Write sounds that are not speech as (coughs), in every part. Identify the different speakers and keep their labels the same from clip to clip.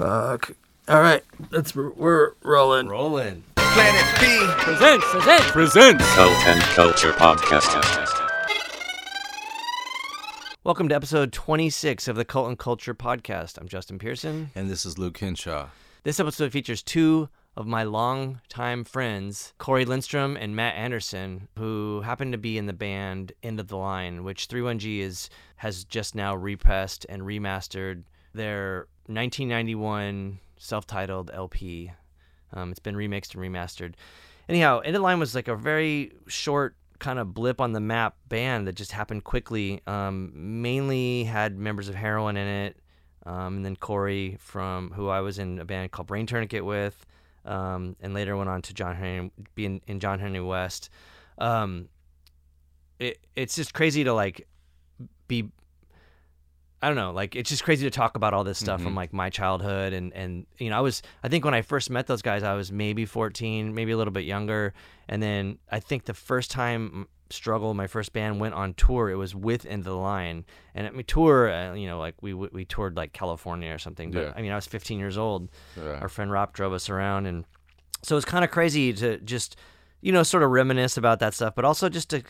Speaker 1: Fuck. All right, that's we're rolling.
Speaker 2: Rolling.
Speaker 3: Planet B.
Speaker 4: Presents, presents.
Speaker 5: Presents.
Speaker 6: Cult and Culture Podcast.
Speaker 4: Welcome to episode 26 of the Cult and Culture Podcast. I'm Justin Pearson.
Speaker 2: And this is Luke Henshaw.
Speaker 4: This episode features two of my longtime friends, Corey Lindstrom and Matt Anderson, who happen to be in the band End of the Line, which 31G is has just now repressed and remastered their 1991 self-titled LP. Um, it's been remixed and remastered. Anyhow, End of Line was like a very short kind of blip on the map band that just happened quickly. Um, mainly had members of Heroin in it, um, and then Corey from who I was in a band called Brain Tourniquet with, um, and later went on to John Henry, being in John Henry West. Um, it it's just crazy to like be. I don't know, like it's just crazy to talk about all this stuff from like my childhood and and you know I was I think when I first met those guys I was maybe 14, maybe a little bit younger, and then I think the first time struggle my first band went on tour it was with End the Line and at my tour uh, you know like we we toured like California or something but
Speaker 2: Yeah.
Speaker 4: I mean I was 15 years old
Speaker 2: Yeah.
Speaker 4: our friend Rob drove us around and so it's kind of crazy to just you know sort of reminisce about that stuff but also just to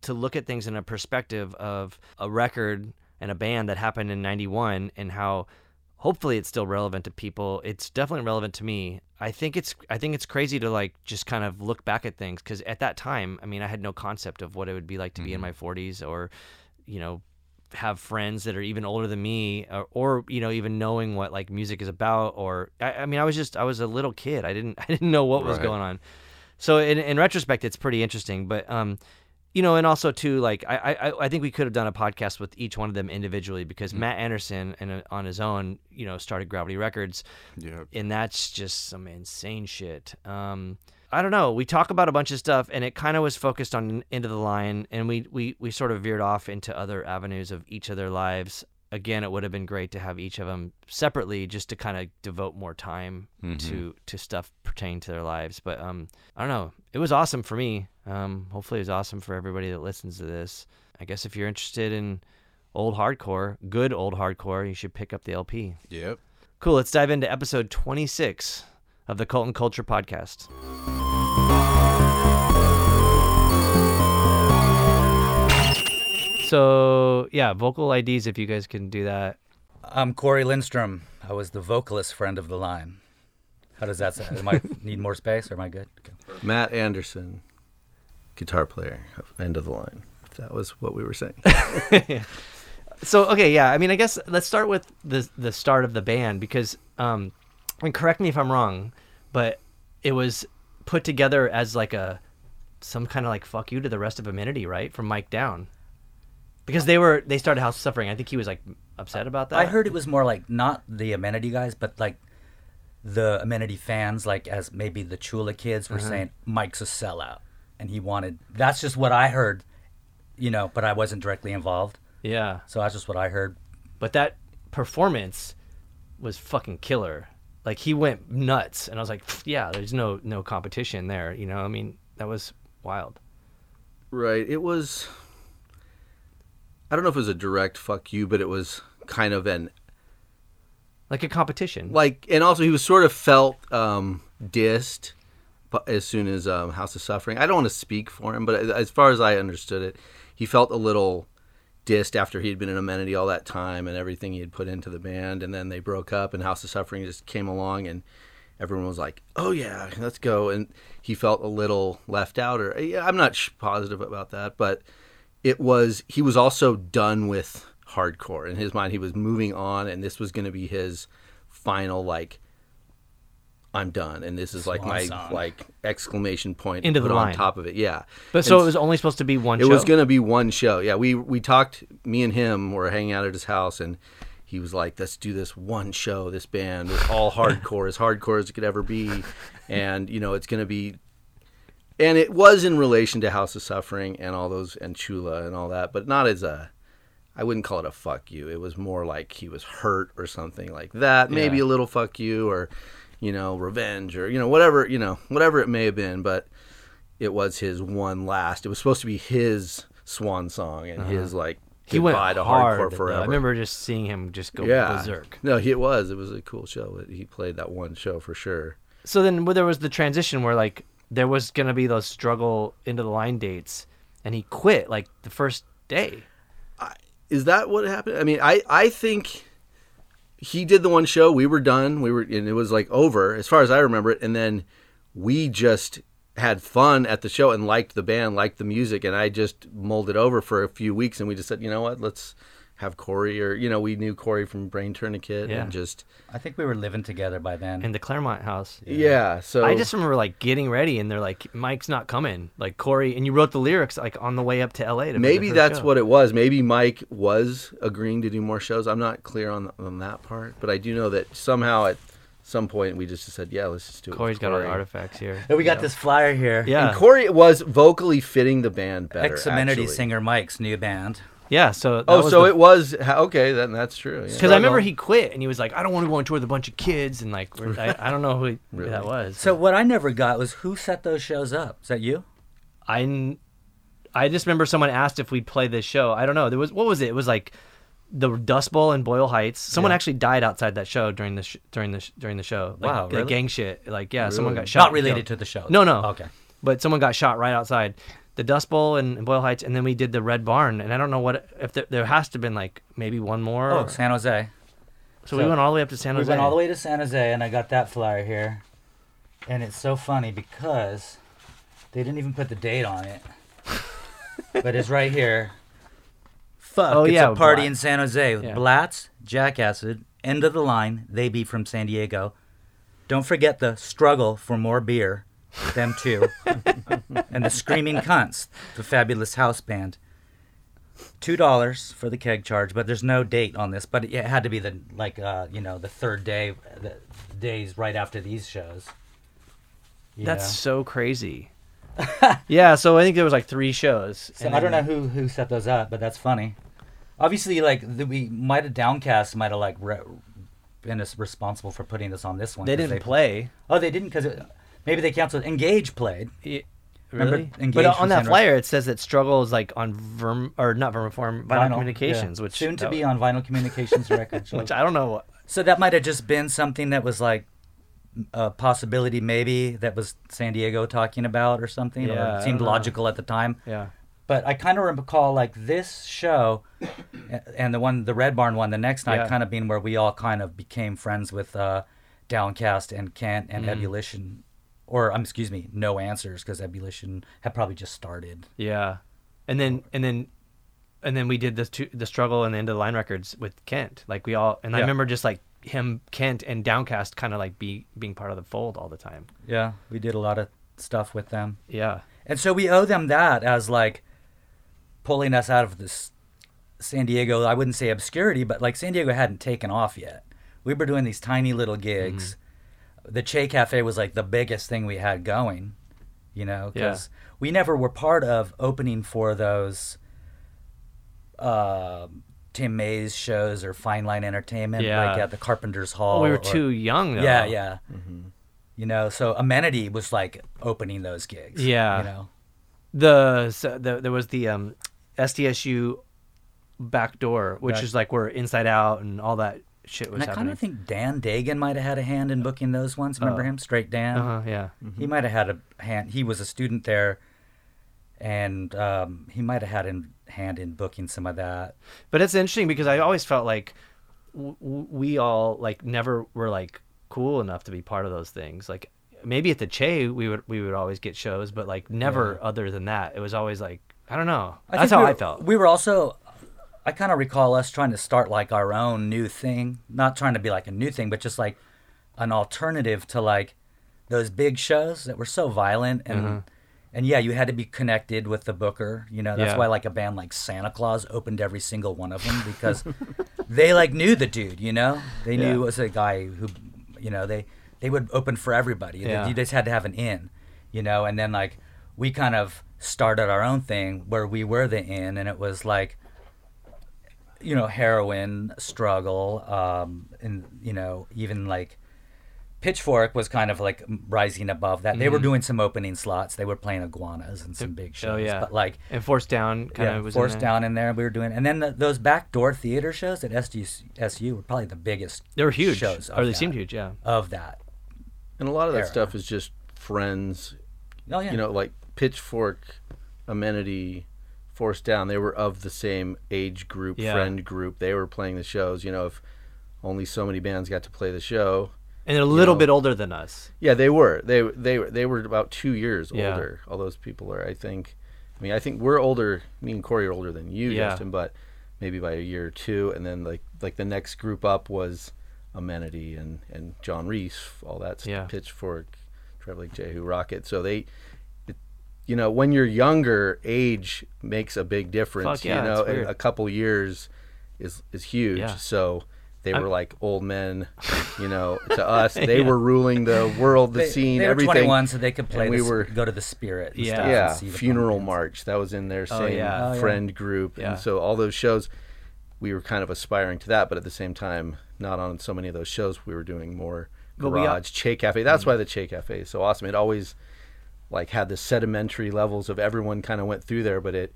Speaker 4: to look at things in a perspective of a record and a band that happened in 91 and how hopefully it's still relevant to people. It's definitely relevant to me. I think it's i think it's crazy to like just kind of look back at things because at that time i mean i had no concept of what it would be like to be in my 40s or you know have friends that are even older than me or, or you know even knowing what like music is about or I, I mean i was just i was a little kid. I didn't (laughs) i didn't know what was going on. So in, in retrospect it's pretty interesting but um you know and also too like i i, I think we could have done a podcast with each one of them individually because matt anderson and on his own you know started gravity records
Speaker 2: Yeah.
Speaker 4: and that's just some insane shit. Um, I don't know. We talk about a bunch of stuff, and it kind of was focused on into the line, and we we we sort of veered off into other avenues of each of their lives. Again, it would have been great to have each of them separately, just to kind of devote more time to to stuff pertaining to their lives. But um, I don't know. It was awesome for me. Um, hopefully, it was awesome for everybody that listens to this. I guess if you're interested in old hardcore, good old hardcore, you should pick up the LP.
Speaker 2: Yep.
Speaker 4: Cool. Let's dive into episode 26 of the Cult and Culture podcast. So, yeah, vocal IDs, if you guys can do that.
Speaker 5: I'm Corey Lindstrom. I was the vocalist friend of the line. How does that sound? Am I (laughs) need more space or am I good? Okay.
Speaker 1: Matt Anderson, guitar player, end of the line. If that was what we were saying. (laughs)
Speaker 4: So, okay, yeah, I mean, I guess let's start with the the start of the band because, um, and correct me if I'm wrong, but it was put together as like a some kind of like fuck you to the rest of Amenity, right? From Mike Down. Because they were they started House Suffering. I think he was like upset about that.
Speaker 5: I heard it was more like not the amenity guys, but like the amenity fans, like as maybe the Chula kids were
Speaker 4: Uh-huh.
Speaker 5: saying, Mike's a sellout, and he wanted. That's just what I heard, you know. But I wasn't directly involved,
Speaker 4: Yeah.
Speaker 5: so that's just what I heard.
Speaker 4: but that performance was fucking killer. Like he went nuts, and I was like, yeah, there's no no competition there. You know, I mean, that was wild.
Speaker 1: right. It was. I don't know if it was a direct fuck you, but it was kind of an
Speaker 4: Like a competition.
Speaker 1: like, and also he was sort of felt um, dissed as soon as um, House of Suffering. I don't want to speak for him, but as far as I understood it, he felt a little dissed after he'd been in Amenity all that time and everything he had put into the band, and then they broke up, and House of Suffering just came along, and everyone was like, "Oh yeah, let's go," and he felt a little left out, or I'm not sh- positive about that, but it was he was also done with hardcore in his mind. He was moving on, and this was going to be his final like. I'm done, and this is like
Speaker 5: Swan
Speaker 1: my
Speaker 5: song.
Speaker 1: like exclamation point
Speaker 4: Into the
Speaker 1: on top of it. Yeah,
Speaker 4: but so it was only supposed to be one. Show.
Speaker 1: It
Speaker 4: show.
Speaker 1: was going to be one show. Yeah, we we talked. Me and him were hanging out at his house, and he was like, "Let's do this one show. This band, is all hardcore, as hardcore as it could ever be, and you know, it's going to be." And it was in relation to House of Suffering and all those and Chula and all that, but not as a. I wouldn't call it a fuck you. It was more like he was hurt or something like that. Maybe
Speaker 4: Yeah.
Speaker 1: a little fuck you or, you know, revenge or you know whatever you know whatever it may have been. But it was his one last. It was supposed to be his swan song and uh-huh. his like
Speaker 4: he went
Speaker 1: to
Speaker 4: hard.
Speaker 1: hardcore forever.
Speaker 4: I remember just seeing him just go
Speaker 1: yeah,
Speaker 4: berserk.
Speaker 1: no, he, it was. It was a cool show. He played that one show for sure.
Speaker 4: So then well, there was the transition where like there was gonna be those struggle into the line dates, and he quit like the first day.
Speaker 1: Is that what happened? I mean, I I think he did the one show. We were done. We were, and it was like over as far as I remember it. And then we just had fun at the show and liked the band, liked the music, and I just molded over for a few weeks. And we just said, you know what, let's have Corey, or you know, we knew Corey from Brain Tourniquet,
Speaker 4: Yeah.
Speaker 1: and just
Speaker 5: I think we were living together by then.
Speaker 4: in the Claremont house.
Speaker 1: yeah. so
Speaker 4: I just remember like getting ready, and they're like, "Mike's not coming." Like Corey, and you wrote the lyrics like on the way up to L.A. To
Speaker 1: maybe that's
Speaker 4: show.
Speaker 1: what it was. Maybe Mike was agreeing to do more shows. I'm not clear on on that part, but I do know that somehow at some point we just said, yeah, let's just do it. with
Speaker 4: Corey's got
Speaker 1: our
Speaker 4: artifacts here.
Speaker 5: And we got this flyer here.
Speaker 4: Yeah,
Speaker 1: And Corey was vocally fitting the band better.
Speaker 5: Ex amenity singer Mike's new band.
Speaker 4: Yeah. So that
Speaker 1: Oh,
Speaker 4: was
Speaker 1: so
Speaker 4: the-
Speaker 1: it was okay. Then that's true. yeah.
Speaker 4: Because I remember he quit and he was like, I don't want to go on tour with a bunch of kids and like I, I don't know who, he- who
Speaker 1: Really?
Speaker 4: that was.
Speaker 5: So what I never got was who set those shows up? Is that you?
Speaker 4: I, I just remember someone asked if we'd play this show. I don't know. There was what was it? It was like the Dust Bowl in Boyle Heights. Someone
Speaker 5: Yeah.
Speaker 4: actually died outside that show during the sh- during the sh- during the show. Like,
Speaker 5: Wow,
Speaker 4: like
Speaker 5: really?
Speaker 4: gang shit. Like yeah, someone got shot.
Speaker 5: Not
Speaker 4: and
Speaker 5: related
Speaker 4: killed.
Speaker 5: to the show.
Speaker 4: No, no.
Speaker 5: Okay.
Speaker 4: But someone got shot right outside the Dust Bowl in Boyle Heights, and then we did the Red Barn. And I don't know what if there, there has to have been like maybe one more.
Speaker 5: Oh,
Speaker 4: or-
Speaker 5: San Jose.
Speaker 4: so, we went all the way up to San Jose.
Speaker 5: We went all the way to San Jose, and I got that flyer here. And it's so funny because they didn't even put the date on it. (laughs) but it's right here. Fuck,
Speaker 4: Oh,
Speaker 5: it's
Speaker 4: yeah,
Speaker 5: a party
Speaker 4: Blat-
Speaker 5: in San Jose.
Speaker 4: Yeah.
Speaker 5: Blatz, Jackacid, End of the Line, They Be from San Diego. Don't forget the Struggle for More Beer, them too. (laughs) and the Screaming Cunts, the fabulous house band. Two dollars for the keg charge, but there's no date on this. But it had to be the like uh, you know the third day, the days right after these shows. You
Speaker 4: That's
Speaker 5: know?
Speaker 4: so crazy. (laughs) yeah, so I think there was like three shows.
Speaker 5: So
Speaker 4: and
Speaker 5: I don't know who who set those up, but that's funny. Obviously, like the, we might have Downcast might have like re- been responsible for putting this on this one.
Speaker 4: They didn't play.
Speaker 5: Oh, they didn't because maybe they canceled. Engage played.
Speaker 4: Y-
Speaker 5: Remember
Speaker 4: Really?
Speaker 5: Engage
Speaker 4: But on that
Speaker 5: San
Speaker 4: flyer, it says that Struggle is like on Verm or not Vermiform, Vinyl, Communications,
Speaker 5: yeah.
Speaker 4: which
Speaker 5: soon to
Speaker 4: that
Speaker 5: be
Speaker 4: w-
Speaker 5: on Vinyl Communications (laughs) Records.
Speaker 4: Which I don't know. What,
Speaker 5: So that might have just been something that was like a possibility, maybe that was San Diego talking about or something.
Speaker 4: Yeah,
Speaker 5: or it seemed
Speaker 4: don't know.
Speaker 5: logical at the time.
Speaker 4: yeah.
Speaker 5: But I kind of recall like this show and the one, the Red Barn one, the next night,
Speaker 4: Yeah.
Speaker 5: kind of being where we all kind of became friends with uh, Downcast and Kent and
Speaker 4: Mm-hmm.
Speaker 5: Ebullition, or um, excuse me, No Answers because Ebullition had probably just started.
Speaker 4: Yeah, and then and then and then we did the two, the struggle and the end of the line records with Kent. Like we all and I remember just like him, Kent, and Downcast kind of like be being part of the fold all the time.
Speaker 5: Yeah, we did a lot of stuff with them.
Speaker 4: Yeah,
Speaker 5: And so we owe them that as like pulling us out of this San Diego, I wouldn't say obscurity, but like San Diego hadn't taken off yet. We were doing these tiny little gigs. The Che Cafe was like the biggest thing we had going, you know,
Speaker 4: Yeah.
Speaker 5: because we never were part of opening for those uh, Tim Mays shows or Fine Line Entertainment,
Speaker 4: Yeah.
Speaker 5: like at the Carpenter's Hall.
Speaker 4: well, we were
Speaker 5: or-
Speaker 4: too young. Though.
Speaker 5: Yeah, yeah. You know, so Amenity was like opening those gigs.
Speaker 4: Yeah.
Speaker 5: You know,
Speaker 4: The, so the there was the um, SDSU back door, which
Speaker 5: Right.
Speaker 4: is like where Inside Out and all that shit was
Speaker 5: and I kind of think Dan Dagan might have had a hand in booking those ones. Remember
Speaker 4: Oh.
Speaker 5: him, Straight Dan?
Speaker 4: uh-huh, yeah.
Speaker 5: He might have had a hand. He was a student there, and um, he might have had a hand in booking some of that.
Speaker 4: But it's interesting because I always felt like w- we all like never were like cool enough to be part of those things. Like maybe at the Che we would we would always get shows, but like never other than that. It was always like I don't know. That's how
Speaker 5: we
Speaker 4: I felt.
Speaker 5: We were also. I kind of recall us trying to start like our own new thing, not trying to be like a new thing, but just like an alternative to like those big shows that were so violent and mm-hmm. and yeah, you had to be connected with the booker. You know, that's
Speaker 4: Yeah.
Speaker 5: why like a band like Santa Claus opened every single one of them because (laughs) they like knew the dude. You know, they knew
Speaker 4: Yeah.
Speaker 5: it was a guy who, you know, they they would open for everybody.
Speaker 4: Yeah.
Speaker 5: You just had to have an in, you know, and then like we kind of started our own thing where we were the in, and it was like you know heroin struggle um and you know even like Pitchfork was kind of like rising above that. They were doing some opening slots. They were playing iguanas and some big shows.
Speaker 4: oh yeah.
Speaker 5: But like
Speaker 4: and Force Down kind
Speaker 5: yeah,
Speaker 4: of was
Speaker 5: Force
Speaker 4: in there.
Speaker 5: Down in there. We were doing, and then the, those backdoor theater shows at SDSU were probably the biggest.
Speaker 4: They were huge,
Speaker 5: shows,
Speaker 4: or
Speaker 5: of
Speaker 4: they
Speaker 5: that-
Speaker 4: seemed huge. Yeah.
Speaker 5: of that.
Speaker 1: And a lot of that
Speaker 5: era.
Speaker 1: stuff is just friends.
Speaker 5: Oh yeah,
Speaker 1: You know, like Pitchfork, Amenity, Force Down. They were of the same age group,
Speaker 4: Yeah.
Speaker 1: friend group. They were playing the shows. You know, if only so many bands got to play the show.
Speaker 4: And they're a little
Speaker 1: know.
Speaker 4: bit older than us.
Speaker 1: Yeah, they were. They they were they were about two years
Speaker 4: Yeah.
Speaker 1: older. All those people are. I think. I mean, I think we're older. Me and Corey are older than you,
Speaker 4: Yeah.
Speaker 1: Justin, but maybe by a year or two. And then like like the next group up was Amenity and and John Reis, all that stuff,
Speaker 4: Yeah.
Speaker 1: Pitchfork, Drive Like Jehu, Rocket. So they. It, you know, when you're younger, age makes a big difference.
Speaker 4: Fuck yeah,
Speaker 1: you know,
Speaker 4: it's weird.
Speaker 1: a couple years is is huge.
Speaker 4: Yeah.
Speaker 1: So they
Speaker 4: I'm-
Speaker 1: were like old men, you know, (laughs) to us. They
Speaker 4: Yeah.
Speaker 1: were ruling the world, the
Speaker 5: they,
Speaker 1: scene,
Speaker 5: they were
Speaker 1: everything.
Speaker 5: 21, so they could play.
Speaker 1: And we
Speaker 5: the,
Speaker 1: were-
Speaker 5: go to the Spirit. And
Speaker 4: Yeah.
Speaker 5: stuff and
Speaker 1: yeah,
Speaker 5: see the
Speaker 1: funeral
Speaker 5: pumpkins.
Speaker 1: march that was in their
Speaker 4: Oh,
Speaker 1: same
Speaker 4: yeah.
Speaker 5: Oh, yeah.
Speaker 1: friend group,
Speaker 4: Yeah.
Speaker 1: and so all those shows, we were kind of aspiring to that, but at the same time, not on so many of those shows. We were doing more
Speaker 4: But we got-
Speaker 1: garage Che Cafe. That's mm. why the Che Cafe is so awesome. It always like had the sedimentary levels of everyone kind of went through there, but it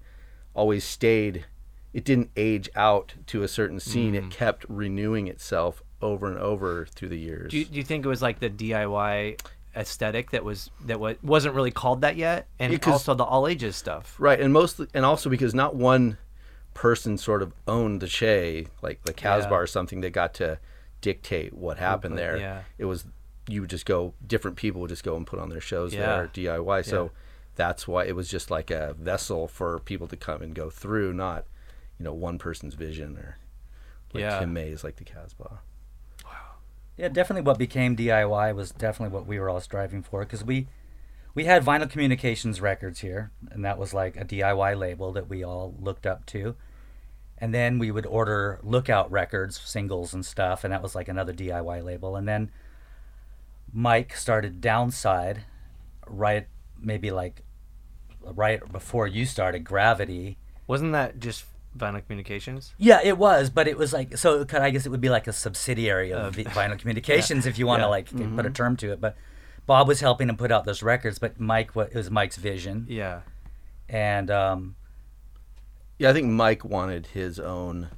Speaker 1: always stayed. It didn't age out to a certain scene.
Speaker 4: Mm.
Speaker 1: It kept renewing itself over and over through the years.
Speaker 4: Do you, do you think it was like the DIY aesthetic that was that wa- wasn't really called that yet, and
Speaker 1: Yeah, 'cause-
Speaker 4: also the all ages stuff?
Speaker 1: Right, and mostly, and also because not one person sort of owned the Che, like the Casbah
Speaker 4: Yeah.
Speaker 1: or something that got to dictate what happened there.
Speaker 4: yeah.
Speaker 1: It was you would just go, different people would just go and put on their shows
Speaker 4: Yeah.
Speaker 1: there DIY. So
Speaker 4: Yeah.
Speaker 1: that's why it was just like a vessel for people to come and go through, not you know one person's vision or like
Speaker 4: Yeah.
Speaker 1: Tim Mays like the Casbah. Wow.
Speaker 5: Yeah, definitely. What became DIY was definitely what we were all striving for because we we had Vinyl Communications Records here, and that was like a DIY label that we all looked up to. And then we would order Lookout Records singles and stuff, and that was like another DIY label. And then Mike started Downside, right? Maybe like right before you started Gravity.
Speaker 4: Wasn't that just Vinyl Communications?
Speaker 5: Yeah, it was, but it was like so. could- I guess it would be like a subsidiary of Vi- (laughs) Vinyl Communications if you want to
Speaker 4: Yeah.
Speaker 5: like put a term to it. But Bob was helping him put out those records, but Mike, what it was Mike's vision,
Speaker 4: Yeah.
Speaker 5: and um,
Speaker 1: Yeah, I think Mike wanted his own.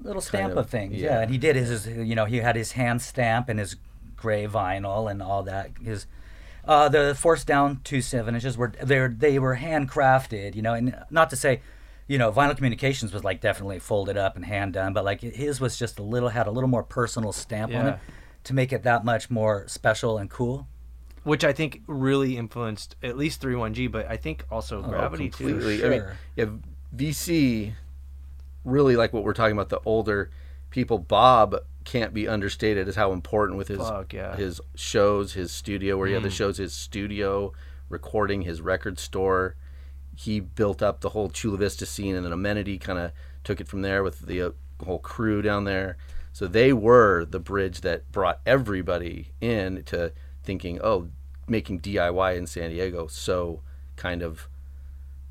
Speaker 5: little stamp
Speaker 1: of,
Speaker 5: of, things. Yeah.
Speaker 1: yeah.
Speaker 5: and he did his, his, you know, he had his hand stamp and his gray vinyl and all that. His uh, the Force Down two seven inches were they were they were handcrafted, you know, and not to say. You know, Vinyl Communications was like definitely folded up and hand done, but like his was just a little had a little more personal stamp on it to make it that much more special and cool.
Speaker 4: Which I think really influenced at least 31G, but I think also Gravity too.
Speaker 1: Oh, completely. I mean, yeah, VC really like what we're talking about. The older people, Bob can't be understated is how important with his
Speaker 4: Fuck, yeah. Mm.
Speaker 1: his shows, his studio where he had the shows, his studio recording, his record store. He built up the whole Chula Vista scene, and then Amenity kind of took it from there with the uh, whole crew down there. So they were the bridge that brought everybody in to thinking, oh, making DIY in San Diego so kind of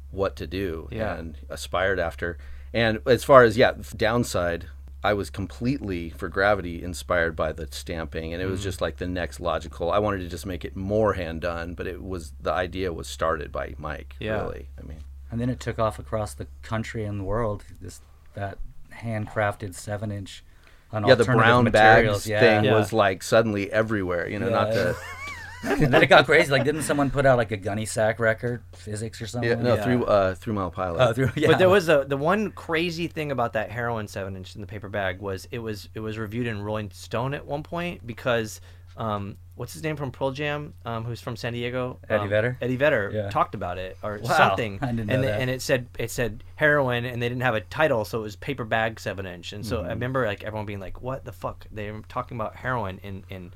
Speaker 1: what to do
Speaker 4: Yeah.
Speaker 1: and aspired after. And as far as yeah, downside, I was completely for gravity inspired by the stamping and it was mm-hmm. just like the next logical. I wanted to just make it more hand done, but it was the idea was started by Mike,
Speaker 4: Yeah.
Speaker 1: really. I mean,
Speaker 5: And then it took off across the country and the world. This that handcrafted seven inch.
Speaker 1: yeah, the brown
Speaker 5: materials.
Speaker 1: bags
Speaker 5: yeah.
Speaker 1: thing
Speaker 4: Yeah.
Speaker 1: was like suddenly everywhere, you know, not
Speaker 5: Yeah.
Speaker 1: to (laughs)
Speaker 5: and (laughs) then it got crazy. Like, didn't someone put out like a gunny sack record, physics or something?
Speaker 1: yeah, no,
Speaker 4: Yeah.
Speaker 1: through uh through mile pilot.
Speaker 5: Oh, through, yeah.
Speaker 4: But there was a the one crazy thing about that heroin seven inch in the paper bag was it was it was reviewed in Rolling Stone at one point because um, what's his name from Pearl Jam um, who's from San Diego
Speaker 5: Eddie
Speaker 4: um,
Speaker 5: Vedder?
Speaker 4: Eddie Vedder
Speaker 5: Yeah.
Speaker 4: talked about it or
Speaker 5: Wow,
Speaker 4: something
Speaker 5: I didn't know
Speaker 4: and
Speaker 5: that.
Speaker 4: and it said it said heroin and they didn't have a title so it was paper bag seven inch and
Speaker 5: Mm-hmm.
Speaker 4: so I remember like everyone being like what the fuck they were talking about heroin in in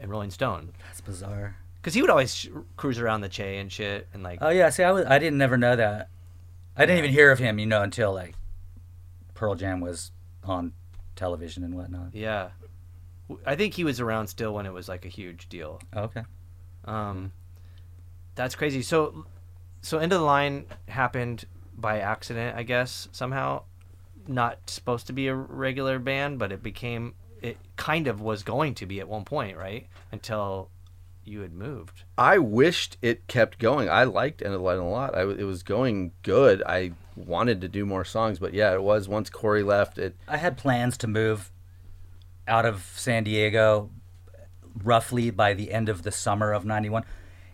Speaker 4: in Rolling Stone
Speaker 5: That's bizarre.
Speaker 4: because he would always sh- cruise around the Che and shit and like
Speaker 5: Oh yeah, see, I was I didn't never know that. I didn't even hear of him, you know, until like Pearl Jam was on television and whatnot.
Speaker 4: yeah I think he was around still when it was like a huge deal
Speaker 5: Oh, okay.
Speaker 4: Um, that's crazy. So, so end of the line happened by accident, I guess. Somehow, not supposed to be a regular band, but it became. Kind of was going to be at one point, right? Until you had moved.
Speaker 1: I wished it kept going. I liked End of the Line a lot. I, it was going good. I wanted to do more songs, but yeah, it was once Corey left. It
Speaker 5: I had plans to move out of San Diego roughly by the end of the summer of 91.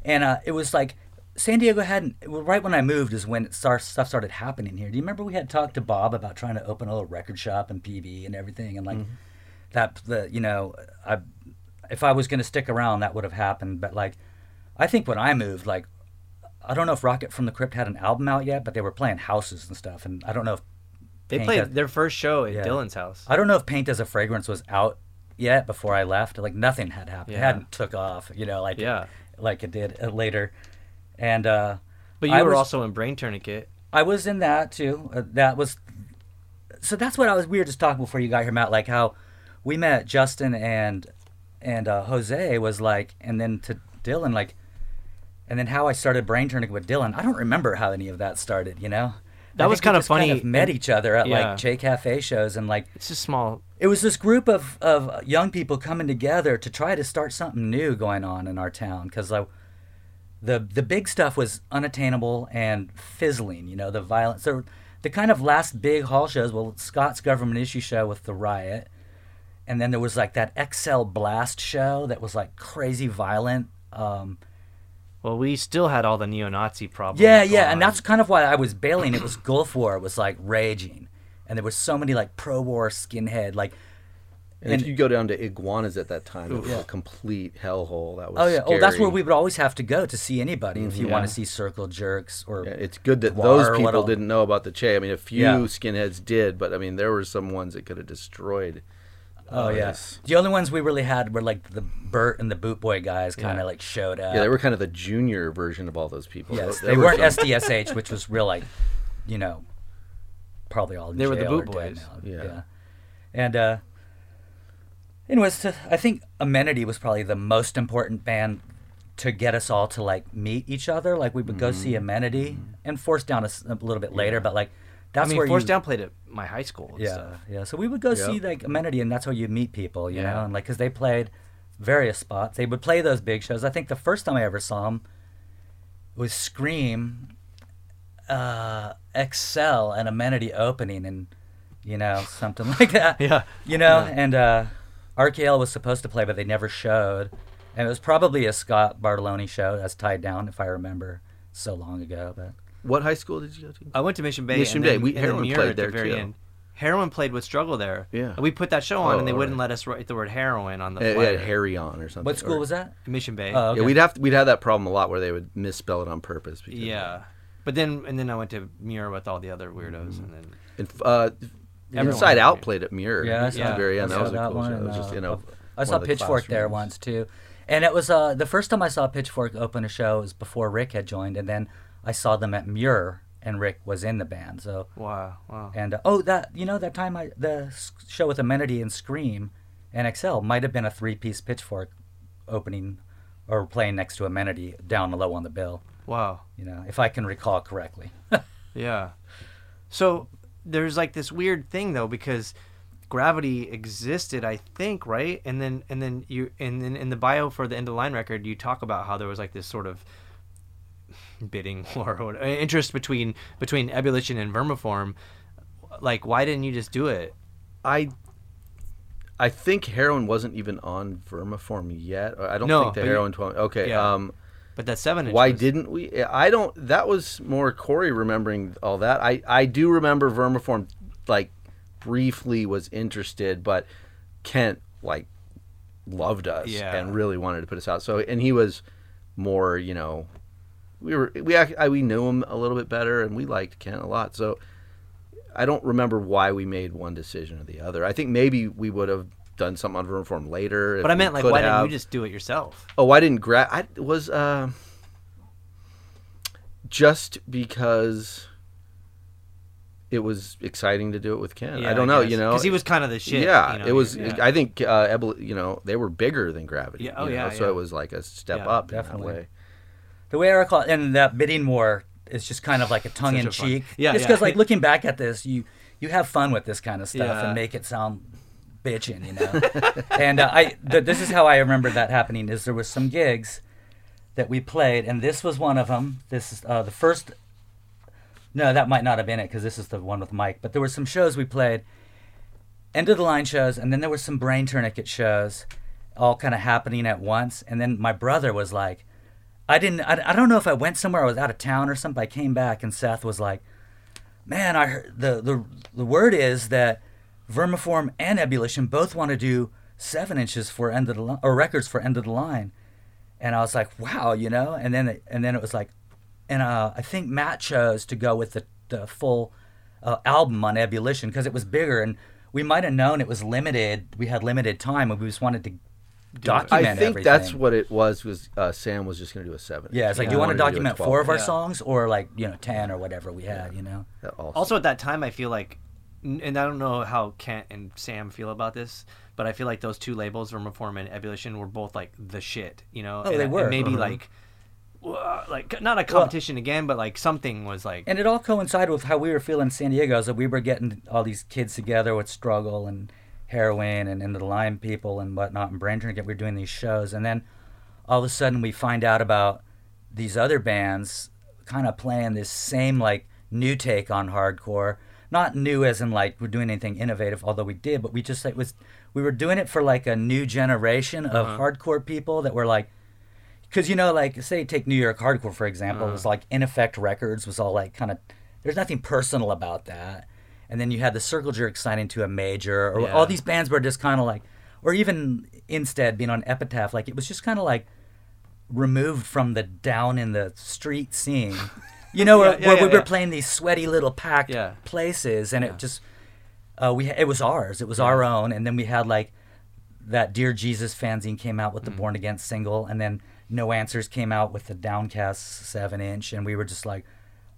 Speaker 5: And uh, it was like San Diego hadn't, well, right when I moved is when start, stuff started happening here. Do you remember we had talked to Bob about trying to open a little record shop in PV and everything? And like that, the, you know, I, if I was going to stick around, that would have happened. But like, I think when I moved, like, I don't know if Rocket from the Crypt had an album out yet, but they were playing houses and stuff. And I don't know if
Speaker 4: They
Speaker 5: Paint
Speaker 4: played their first show at
Speaker 5: Yeah.
Speaker 4: Dylan's house.
Speaker 5: I don't know if Paint as a Fragrance was out yet before I left. Like nothing had happened. It
Speaker 4: Yeah.
Speaker 5: hadn't took off, you know, like
Speaker 4: Yeah.
Speaker 5: like it did uh, later. And uh,
Speaker 4: But you
Speaker 5: I
Speaker 4: were
Speaker 5: was-
Speaker 4: also in Brain Tourniquet.
Speaker 5: I was in that too. Uh, that was so. That's what I was. We were just talking before you got here, Matt. Like how we met Justin and and uh, Jose was like, and then to Dylan like, and then how I started brain turning with Dylan. I don't remember how any of that started. You know.
Speaker 4: That was
Speaker 5: kind
Speaker 4: funny
Speaker 5: of met each other at
Speaker 4: yeah.
Speaker 5: like Che Cafe shows and like
Speaker 4: It's just small.
Speaker 5: it was this group of, of young people coming together to try to start something new going on in our town because like, the the big stuff was unattainable and fizzling. You know, the violence. So the kind of last big hall shows. Well, Scott's government issue show with the riot, and then there was like that XL Blast show that was like crazy violent. Um,
Speaker 4: Well, we still had all the neo-Nazi problems.
Speaker 5: yeah,
Speaker 4: going
Speaker 5: yeah, and that's kind of why I was bailing. It was (clears throat) Gulf War it was like raging, and there was so many like pro-war skinhead like.
Speaker 1: and, if you go down to Iguanas at that time, it was
Speaker 5: Yeah.
Speaker 1: a complete hellhole. That was
Speaker 5: Oh yeah, oh that's where we would always have to go to see anybody if you want to see Circle Jerks or
Speaker 1: Yeah, it's good that
Speaker 5: Guar
Speaker 1: those
Speaker 5: or what
Speaker 1: people didn't know about the Che. I mean, a few
Speaker 5: Yeah.
Speaker 1: skinheads did, but I mean, there were some ones that could have destroyed.
Speaker 5: Oh yeah.
Speaker 1: yes.
Speaker 5: The only ones we really had were like the Bert and the Boot Boy guys kind of
Speaker 4: Yeah.
Speaker 5: like showed up.
Speaker 1: Yeah, they were kind of the junior version of all those people.
Speaker 5: Yes,
Speaker 1: There
Speaker 5: they
Speaker 1: were
Speaker 5: weren't
Speaker 1: some-
Speaker 5: SDSH, which was real like, you know, probably all in
Speaker 4: They were the
Speaker 5: jail
Speaker 4: Boot Boys.
Speaker 5: now.
Speaker 1: Yeah.
Speaker 5: And uh, anyways, to, I think Amenity was probably the most important band to get us all to like meet each other. Like we would go see
Speaker 1: Mm-hmm.
Speaker 5: Amenity and Force Down a, s- a little bit later, but like
Speaker 4: I
Speaker 5: that's
Speaker 4: mean,
Speaker 5: where
Speaker 4: Force
Speaker 5: you,
Speaker 4: Down played at my high school. And
Speaker 5: Yeah,
Speaker 4: stuff.
Speaker 5: yeah. So we would go see like Amenity, and that's where you meet people, you
Speaker 4: Yeah.
Speaker 5: know, and like because they played various spots. They would play those big shows. I think the first time I ever saw them was Scream, uh, Excel, and Amenity opening, and you know something (laughs) like that.
Speaker 4: Yeah.
Speaker 5: You know, and uh, RKL was supposed to play, but they never showed, and it was probably a Scott Bartoloni show. That's tied down, if I remember, so long ago, but.
Speaker 1: What high school did you go to?
Speaker 4: I went to Mission Bay.
Speaker 1: Mission
Speaker 4: and
Speaker 1: Bay.
Speaker 4: Then,
Speaker 1: We-
Speaker 4: and
Speaker 1: Heroin played
Speaker 4: at the
Speaker 1: there,
Speaker 4: very
Speaker 1: too.
Speaker 4: end. Heroin played with Struggle there.
Speaker 1: Yeah.
Speaker 4: And we put that show on,
Speaker 1: Oh,
Speaker 4: and they wouldn't
Speaker 1: alright.
Speaker 4: let us write the word heroin on the
Speaker 1: It, it had Harry on or something.
Speaker 5: What school
Speaker 1: or-
Speaker 5: was that?
Speaker 4: Mission Bay.
Speaker 5: Oh, okay.
Speaker 1: Yeah, we'd have we'd have that problem a lot where they would misspell it on purpose. Because
Speaker 4: yeah. But then, and then I went to Muir with all the other weirdos, and then
Speaker 1: And, uh, Inside
Speaker 4: had
Speaker 1: Out
Speaker 4: it.
Speaker 1: played at Muir.
Speaker 5: Yeah, I
Speaker 1: at the very end. That was a cool show. It
Speaker 5: and,
Speaker 1: was just
Speaker 5: uh,
Speaker 1: you know.
Speaker 5: I saw
Speaker 1: the
Speaker 5: Pitchfork there once too, and it was uh, the first time I saw Pitchfork open a show was before Rick had joined, and then I saw them at Muir, and Rick was in the band. So
Speaker 4: wow, wow.
Speaker 5: and uh, oh, that you know that time I the show with Amenity and Scream and Excel might have been a three piece Pitchfork opening or playing next to Amenity down low on the bill.
Speaker 4: Wow.
Speaker 5: You know, if I can recall correctly. (laughs)
Speaker 4: Yeah. So there's like this weird thing though because gravity existed, I think, right? And then and then you and then in the bio for the end of line record, you talk about how there was like this sort of bidding (laughs) war or interest between between ebullition and vermiform. Like, why didn't you just do it?
Speaker 1: I I think heroin wasn't even on vermiform yet. I don't
Speaker 4: No,
Speaker 1: think the heroin. 12, okay.
Speaker 4: Yeah.
Speaker 1: Um,
Speaker 4: But that seven
Speaker 1: why
Speaker 4: was-
Speaker 1: didn't we? I don't. That was more Corey remembering all that. I I do remember vermiform, like briefly was interested, but Kent like loved us
Speaker 4: Yeah.
Speaker 1: and really wanted to put us out. So and he was more, you know, we were we I, we knew him a little bit better and we liked Kent a lot. So I don't remember why we made one decision or the other. I think maybe we would have done something on vermiform later.
Speaker 4: But I meant like, why didn't you just do it yourself?
Speaker 1: Oh, I didn't grab. I was uh, just because it was exciting to do it with Kent. I don't know, you know,
Speaker 4: because he was kind of the shit.
Speaker 1: yeah,
Speaker 4: you know,
Speaker 1: it was.
Speaker 4: yeah.
Speaker 1: I think uh, you know, they were bigger than Gravity.
Speaker 4: Yeah, oh,
Speaker 1: you know,
Speaker 4: yeah,
Speaker 1: So
Speaker 4: yeah.
Speaker 1: it was like a step
Speaker 4: Yeah,
Speaker 1: up
Speaker 5: definitely.
Speaker 1: in that way.
Speaker 5: The way I recall, and that bidding war is just kind of like a tongue in cheek.
Speaker 4: Yeah,
Speaker 5: Just
Speaker 4: yeah.
Speaker 5: because, like, looking back at this, you you have fun with this kind of stuff
Speaker 4: Yeah.
Speaker 5: and make it sound bitching, you know. and uh, I, th- this is how I remember that happening: is there was some gigs that we played, and this was one of them. This is uh, the first. No, that might not have been it because this is the one with Mike. But there were some shows we played, end of the line shows, and then there were some brain tourniquet shows, all kind of happening at once. And then my brother was like, I didn't, I, I don't know if I went somewhere, I was out of town or something. I came back, and Seth was like, Man, I heard the the the word is that Vermiform and Ebullition both want to do seven inches for end of the line or records for end of the line, and I was like, wow, you know. And then it, and then it was like, and uh, I think Matt chose to go with the the full uh, album on Ebullition because it was bigger, and we might have known it was limited. We had limited time, and we just wanted to document
Speaker 1: I think
Speaker 5: everything.
Speaker 1: that's what it was. Was uh, Sam was just going to do a seven?
Speaker 5: Yeah, it's like,
Speaker 1: He
Speaker 5: do you want to
Speaker 1: wanted do
Speaker 5: document four of our
Speaker 4: Yeah.
Speaker 5: songs or like you know ten or whatever we had? You know.
Speaker 1: Also.
Speaker 4: Also, at that time, I feel like, and I don't know how Kent and Sam feel about this, but I feel like those two labels, Vermiform and Ebullition, were both like the shit. You know,
Speaker 5: Oh,
Speaker 4: and,
Speaker 5: they
Speaker 4: and
Speaker 5: were.
Speaker 4: maybe
Speaker 5: Mhm.
Speaker 4: like, uh, like not a competition again, but like something was like.
Speaker 5: And it all coincided with how we were feeling in San Diego. So we were getting all these kids together with struggle and heroin and End of the Line people and whatnot and brain tourniquet. We were doing these shows, and then all of a sudden we find out about these other bands kind of playing this same like new take on hardcore. Not new as in like we're doing anything innovative, although we did, but we just like was we were doing it for like a new generation of uh-huh. hardcore people that were like because you know like say take new york hardcore for example it was uh-huh. like in effect records was all like kind of there's nothing personal about that and then you had the circle jerk signing to a major or
Speaker 4: Yeah.
Speaker 5: all these bands were just kind of like or even instead being on epitaph like it was just kind of like removed from the down in the street scene. (laughs) You know where,
Speaker 4: Yeah,
Speaker 5: where
Speaker 4: yeah,
Speaker 5: we were playing these sweaty little packed places and it just uh, we it was ours it was our own and then we had like that Dear Jesus fanzine came out
Speaker 4: Mm.
Speaker 5: with the Born Against single, and then No Answers came out with the Downcast seven inch, and we were just like,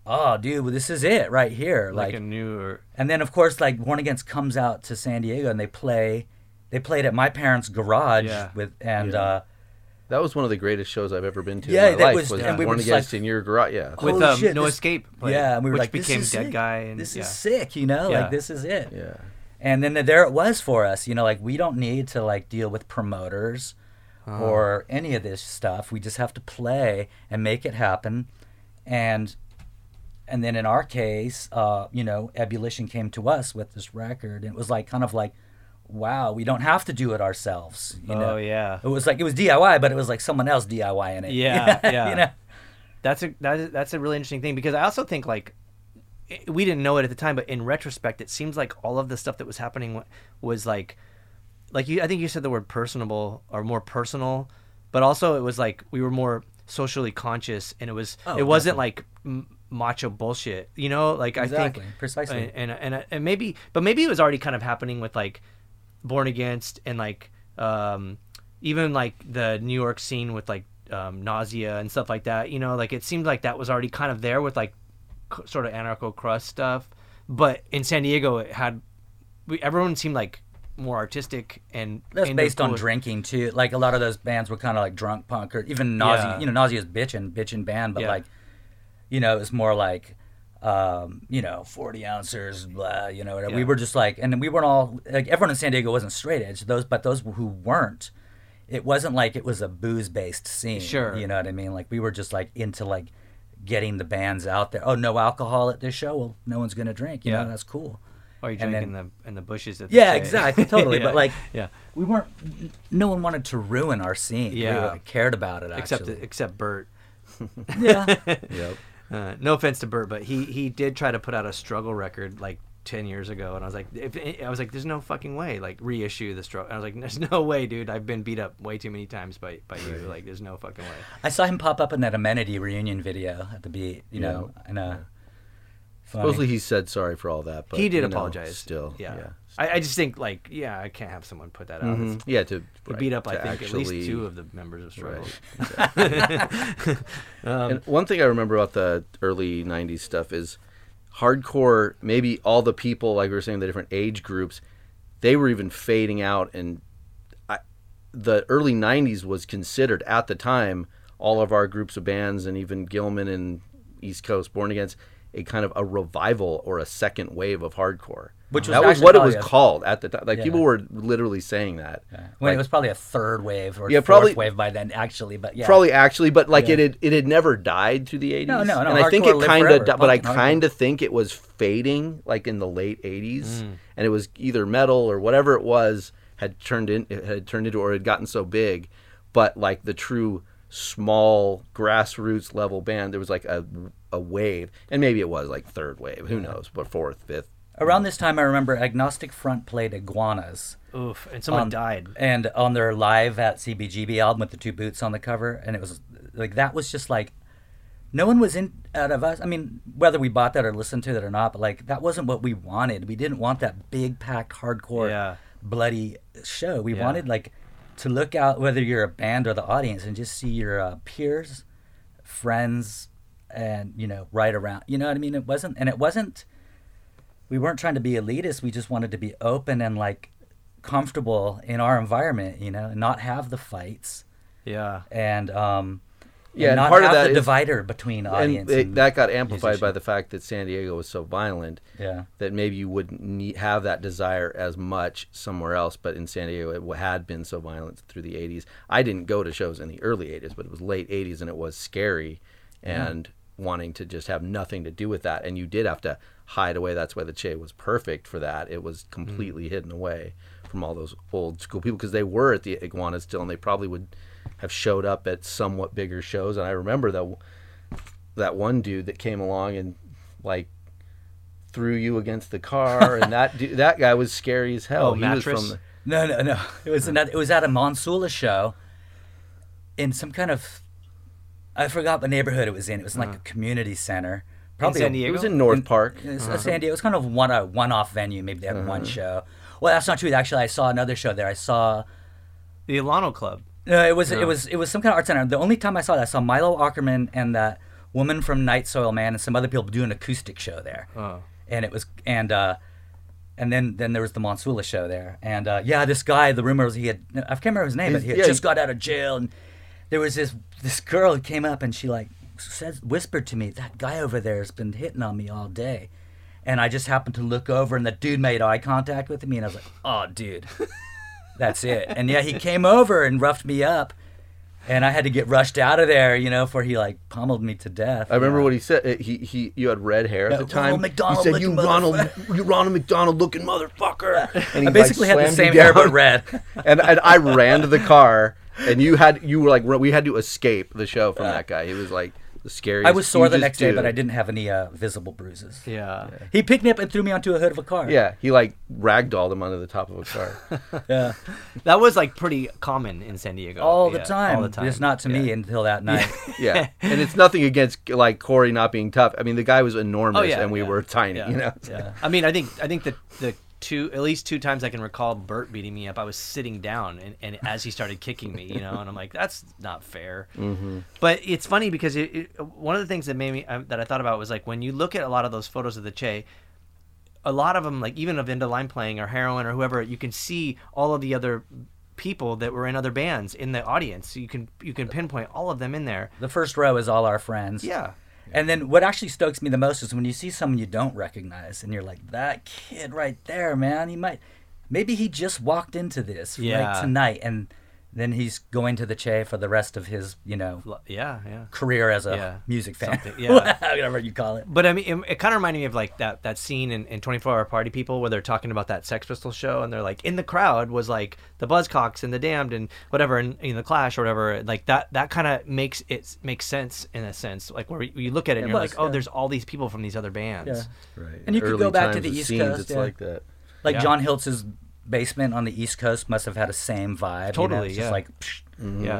Speaker 5: "Oh, dude, well, this is it right here!"
Speaker 4: like,
Speaker 5: Like,
Speaker 4: a new
Speaker 5: and then of course, like Born Against comes out to San Diego, and they play. They played at my parents' garage
Speaker 4: Yeah.
Speaker 5: with, and
Speaker 1: Yeah.
Speaker 5: uh,
Speaker 1: that was one of the greatest shows I've ever been to.
Speaker 5: Yeah,
Speaker 1: in my
Speaker 5: that
Speaker 1: life,
Speaker 5: was-
Speaker 1: was
Speaker 5: and we were
Speaker 1: Born
Speaker 5: just
Speaker 1: Against
Speaker 5: like-
Speaker 1: in your garage. Yeah,
Speaker 4: with um,
Speaker 5: shit,
Speaker 4: No
Speaker 5: this-
Speaker 4: Escape. played,
Speaker 5: yeah, and we were
Speaker 4: which
Speaker 5: like,
Speaker 4: became
Speaker 5: "This is
Speaker 4: Dead
Speaker 5: sick.
Speaker 4: Guy, and
Speaker 5: this
Speaker 4: yeah.
Speaker 5: is sick," you know,
Speaker 4: Yeah.
Speaker 5: like this is it.
Speaker 1: yeah.
Speaker 5: And then there it was for us, you know, like we don't need to like deal with promoters
Speaker 4: Uh-huh.
Speaker 5: or any of this stuff. We just have to play and make it happen. And and then in our case, uh, you know, Ebullition came to us with this record and it was like kind of like, wow, we don't have to do it ourselves. You know?
Speaker 4: Oh yeah.
Speaker 5: It was like it was DIY, but it was like someone else DIY in it.
Speaker 4: Yeah, (laughs) yeah.
Speaker 5: you know?
Speaker 4: That's a that is, that's a really interesting thing because I also think like we didn't know it at the time, but in retrospect, it seems like all of the stuff that was happening was like like you. I think you said the word personable or more personal, but also it was like we were more socially conscious, and it was
Speaker 5: Oh,
Speaker 4: it wasn't like m- macho bullshit. You know, like I think
Speaker 5: precisely.
Speaker 4: and, and and and maybe, but maybe it was already kind of happening with like Born Against and like um, even like the New York scene with like um, nausea and stuff like that. You know, like it seemed like that was already kind of there with like c- sort of anarcho crust stuff. But in San Diego, it had we, everyone seemed like more artistic and
Speaker 5: That's
Speaker 4: into
Speaker 5: based on drinking too. Like a lot of those bands were kind of like drunk punk or even Nausea.
Speaker 4: Yeah.
Speaker 5: You know, Nausea's bitchin', bitchin' band, but
Speaker 4: Yeah.
Speaker 5: like, you know, it was more like, um, you know, forty ounces, blah. You know, we were just like, and we weren't all like everyone in San Diego wasn't straight edge. Those, but those who weren't, it wasn't like it was a booze based scene.
Speaker 4: Sure.
Speaker 5: you know what I mean? Like we were just like into like getting the bands out there. Oh, no alcohol at this show. Well, no one's gonna drink. You
Speaker 4: Yeah.
Speaker 5: know, that's cool.
Speaker 4: Or you
Speaker 5: and
Speaker 4: drink in the in the bushes. At the
Speaker 5: Yeah, exactly, totally. (laughs)
Speaker 4: Yeah,
Speaker 5: But like,
Speaker 4: yeah,
Speaker 5: we weren't. No one wanted to ruin our scene. we
Speaker 4: Yeah.
Speaker 5: really cared about it.
Speaker 4: except
Speaker 5: Actually,
Speaker 4: except Bert. (laughs)
Speaker 5: yeah. (laughs)
Speaker 1: Yep.
Speaker 4: Uh, no offense to Bert, but he he did try to put out a struggle record like ten years ago, and I was like, if, I was like, there's no fucking way, like reissue the struggle. I was like, (laughs) there's no way, dude. I've been beat up way too many times by by you. Like, there's no fucking way.
Speaker 5: I saw him pop up in that amenity reunion video at the beat. You
Speaker 1: Yeah.
Speaker 5: know, and uh, funny.
Speaker 1: Supposedly he said sorry for all that, but
Speaker 4: he did
Speaker 1: you know,
Speaker 4: apologize.
Speaker 1: Still,
Speaker 4: yeah.
Speaker 1: yeah.
Speaker 4: I, I just think like, yeah, I can't have someone put that out.
Speaker 1: Mhm. Yeah, to, right,
Speaker 4: beat up, I
Speaker 1: to
Speaker 4: think, at least two of the members of Struggle.
Speaker 1: Right. (laughs) (laughs)
Speaker 4: Um,
Speaker 1: and one thing I remember about the early '90s stuff is hardcore. Maybe all the people, like we were saying, the different age groups, they were even fading out. And I, the early '90s was considered at the time all of our groups of bands, and even Gilman and East Coast Born Against. A kind of a revival or a second wave of hardcore.
Speaker 5: Which was
Speaker 1: that was what it was
Speaker 5: a-
Speaker 1: called at the time. Like
Speaker 5: Yeah.
Speaker 1: people were literally saying that.
Speaker 5: when
Speaker 1: Like,
Speaker 5: it was probably a third wave or
Speaker 1: Yeah,
Speaker 5: fourth
Speaker 1: probably-
Speaker 5: wave by then, actually. But yeah,
Speaker 1: Probably actually, but like
Speaker 5: Yeah.
Speaker 1: it had it had never died through the eighties.
Speaker 5: No, no, no,
Speaker 1: And I think it kind
Speaker 5: forever,
Speaker 1: of, but I
Speaker 5: punk and hardcore.
Speaker 1: kind of think it was fading, like in the late eighties,
Speaker 5: Mm.
Speaker 1: and it was either metal or whatever it was had turned in, it had turned into or had gotten so big, but like the true small grassroots level band, there was like a a wave, and maybe it was like third wave, who knows, but fourth, fifth.
Speaker 5: around this time, I remember Agnostic Front played Iguanas.
Speaker 4: Oof, and someone
Speaker 5: on-
Speaker 4: died.
Speaker 5: and on their live at CBGB album with the two boots on the cover, and it was like that was just like no one was in out of us. I mean, whether we bought that or listened to it or not, but like that wasn't what we wanted. We didn't want that big packed hardcore,
Speaker 4: Yeah.
Speaker 5: bloody show. We
Speaker 4: Yeah.
Speaker 5: wanted like to look out whether you're a band or the audience and just see your uh, peers, friends, and you know right around. You know what I mean? It wasn't, and it wasn't. We weren't trying to be elitist. We just wanted to be open and like comfortable in our environment, you know, and not have the fights
Speaker 4: Yeah.
Speaker 5: and um,
Speaker 1: Yeah,
Speaker 5: and
Speaker 1: and
Speaker 5: not
Speaker 1: part of
Speaker 5: have
Speaker 1: that
Speaker 5: the
Speaker 1: is-
Speaker 5: divider between audience
Speaker 1: and
Speaker 5: and,
Speaker 1: that got amplified by the fact that San Diego was so violent.
Speaker 5: yeah.
Speaker 1: that maybe you wouldn't need, have that desire as much somewhere else. But in San Diego, it had been so violent through the 80s. I didn't go to shows in the early 80s, but it was late 80s and it was scary and wanting to just have nothing to do with that. And you did have to hide away. That's why the Che was perfect for that. It was completely mm. hidden away from all those old school people because they were at the Iguana still and they probably would have showed up at somewhat bigger shows. And I remember that that one dude that came along and like threw you against the car, and (laughs) that du- that guy was scary as hell.
Speaker 4: Oh,
Speaker 1: he
Speaker 4: mattress?
Speaker 1: was from the,
Speaker 5: No, no, no. It was (laughs) another, it was at a Monsula show in some kind of I forgot the neighborhood it was in. It was like a community center. Probably
Speaker 4: San
Speaker 5: a-
Speaker 1: it was in North
Speaker 5: in-
Speaker 1: Park.
Speaker 5: It's a San Diego. It was kind of one a one off venue. Maybe they had one show. Well, that's not true. Actually, I saw another show there. I saw
Speaker 4: The Ilano Club.
Speaker 5: No, it was it was it was some kind of art center. The only time I saw that, I saw Milo Aukerman and that woman from Night Soil Man and some other people do an acoustic show there.
Speaker 4: Oh.
Speaker 5: And it was and uh and then then there was the Monsula show there. And uh yeah, this guy, the rumor was he had I can't remember his name, but he had
Speaker 1: Yeah,
Speaker 5: just
Speaker 1: he-
Speaker 5: got out of jail and there was this this girl who came up and she like said whispered to me, That guy over there has been hitting on me all day. And I just happened to look over and the dude made eye contact with me and I was like, Oh dude. That's it. And yeah, he came over and roughed me up, and I had to get rushed out of there, you know, for he like pummeled me to death.
Speaker 1: I remember what he said. He he. You had red hair at the time.
Speaker 5: Ronald McDonald
Speaker 1: he said, "You Ronald, you Ronald McDonald looking motherfucker." (laughs) And he
Speaker 5: I basically
Speaker 1: like,
Speaker 5: had the same hair but red. (laughs)
Speaker 1: and, and I ran to the car, and you had you were like we had to escape the show from that guy. He was like the scariest.
Speaker 5: I was sore the
Speaker 1: hugest
Speaker 5: next day, but. I didn't have any uh, visible bruises.
Speaker 4: Yeah.
Speaker 5: He picked me up and threw me onto a hood of a car.
Speaker 1: Yeah, he like ragdolled him under the top of a car. (laughs)
Speaker 5: yeah.
Speaker 4: That was like pretty common in San Diego.
Speaker 5: all the time.
Speaker 4: All the time.
Speaker 5: Just not to me until that (laughs) night.
Speaker 1: Yeah, and it's nothing against like Corey not being tough. I mean, the guy was enormous,
Speaker 4: Oh, yeah,
Speaker 1: and we
Speaker 4: yeah,
Speaker 1: were tiny.
Speaker 4: yeah,
Speaker 1: You know.
Speaker 5: Yeah.
Speaker 4: I mean, I think I think the the two at least two times I can recall Bert beating me up. I was sitting down, and, and as he started kicking me, you know, and I'm like, that's not fair. Mm-hmm. But it's funny because it, it, one of the things that made me um, that I thought about was like when you look at a lot of those photos of the Che. A lot of them, like even of Into Line playing or Heroin or whoever, you can see all of the other people that were in other bands in the audience. So you can you can pinpoint all of them in there.
Speaker 5: The first row is all our friends.
Speaker 4: Yeah,
Speaker 5: And then what actually stokes me the most is when you see someone you don't recognize and you're like, that kid right there, man, he might, maybe he just walked into this
Speaker 4: Yeah.
Speaker 5: right tonight. And then he's going to the Che for the rest of his, you know,
Speaker 4: yeah, yeah.
Speaker 5: career as a
Speaker 4: Yeah.
Speaker 5: music fan.
Speaker 4: Something, (laughs) yeah.
Speaker 5: Whatever you call it.
Speaker 4: But I mean, it, it kind of reminded me of like that that scene in, in 24 Hour Party People where they're talking about that Sex Pistols show and they're like in the crowd was like the Buzzcocks and the Damned and whatever and in the Clash or whatever. Like that that kind of makes it makes sense in a sense. Like where you look at it and
Speaker 5: It
Speaker 4: you're
Speaker 5: was,
Speaker 4: like, oh,
Speaker 5: yeah.
Speaker 4: there's all these people from these other bands.
Speaker 5: Yeah.
Speaker 1: Right.
Speaker 5: And you could go back to the East Coast,
Speaker 1: It's
Speaker 5: yeah.
Speaker 1: like that.
Speaker 5: Like
Speaker 4: Yeah.
Speaker 5: John Hiltz's basement on the East Coast must have had a same vibe. you know,
Speaker 4: Totally,
Speaker 5: it's
Speaker 4: yeah.
Speaker 5: Just like, psh.
Speaker 4: Yeah.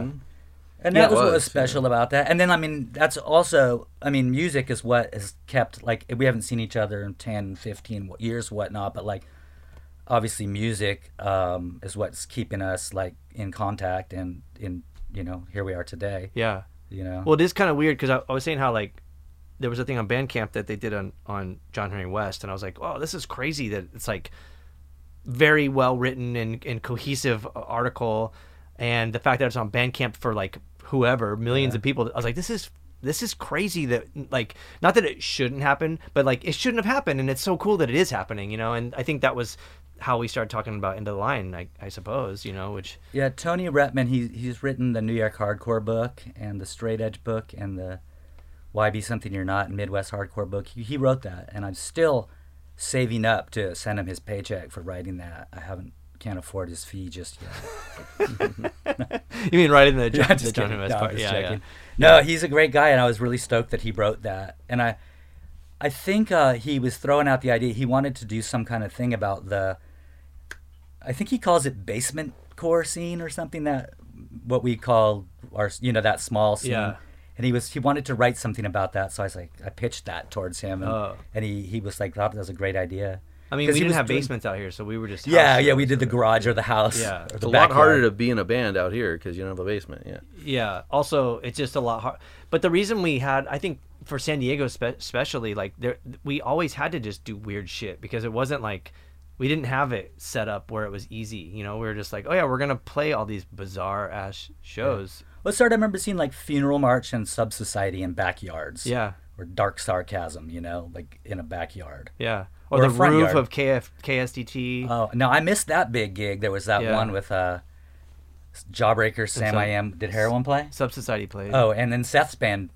Speaker 5: and that
Speaker 1: it
Speaker 5: was what was
Speaker 1: was,
Speaker 5: special about that. And then I mean, that's also, I mean, music is what has kept like we haven't seen each other in 10, 15 years, whatnot. But like, obviously, music um, is what's keeping us like in contact and in you know here we are today.
Speaker 4: Yeah.
Speaker 5: You know.
Speaker 4: Well, it is kind of weird because I, I was saying how like there was a thing on Bandcamp that they did on on John Henry West, and I was like, oh, this is crazy that it's like very well written and, and cohesive article, and the fact that it's on Bandcamp for like whoever millions of people, I was like, this is this is crazy that like not that it shouldn't happen, but like it shouldn't have happened, and it's so cool that it is happening, you know. And I think that was how we started talking about End of the Line, I, I suppose, you know, which
Speaker 5: Yeah, Tony Rettman, he, he's written the New York Hardcore book and the Straight Edge book and the Why Be Something You're Not Midwest Hardcore book. He, he wrote that, and I'm still saving up to send him his paycheck for writing that. I haven't can't afford his fee just yet. (laughs)
Speaker 4: you mean writing the, (laughs) John,
Speaker 5: I'm
Speaker 4: the John.
Speaker 5: No,
Speaker 4: part, yeah, yeah.
Speaker 5: No, he's a great guy, and I was really stoked that he wrote that. And I, I think uh, he was throwing out the idea. He wanted to do some kind of thing about the. I think he calls it basement core scene or something that what we call our you know that small scene.
Speaker 4: Yeah.
Speaker 5: And he was he wanted to write something about that, so I was like I pitched that towards him, and,
Speaker 4: Oh.
Speaker 5: and he he was like thought that was a great idea.
Speaker 4: I mean, we didn't
Speaker 5: was
Speaker 4: have
Speaker 5: doing-
Speaker 4: basements out here, so we were just
Speaker 5: Yeah, yeah, we did the garage or the house.
Speaker 4: Yeah. It's
Speaker 5: the
Speaker 1: It's a lot harder to be in a band out here because you don't have a basement. Yeah.
Speaker 4: Yeah. Also, it's just a lot hard. But the reason we had, I think, for San Diego spe- especially, like there, we always had to just do weird shit because it wasn't like we didn't have it set up where it was easy. You know, we were just like, oh yeah, we're gonna play all these bizarre ass shows.
Speaker 5: Let's start. I remember seeing like Funeral March and Sub Society in backyards.
Speaker 4: Yeah.
Speaker 5: Or Dark Sarcasm, you know, like in a backyard.
Speaker 4: Yeah. Or,
Speaker 5: Or
Speaker 4: the roof
Speaker 5: yard.
Speaker 4: of KF, KSDT.
Speaker 5: Oh no, I missed that big gig. There was that
Speaker 4: Yeah.
Speaker 5: one with uh, Jawbreaker, Sam I Am. Did Heroin play?
Speaker 4: Sub Society played.
Speaker 5: Oh, and then Seth's band,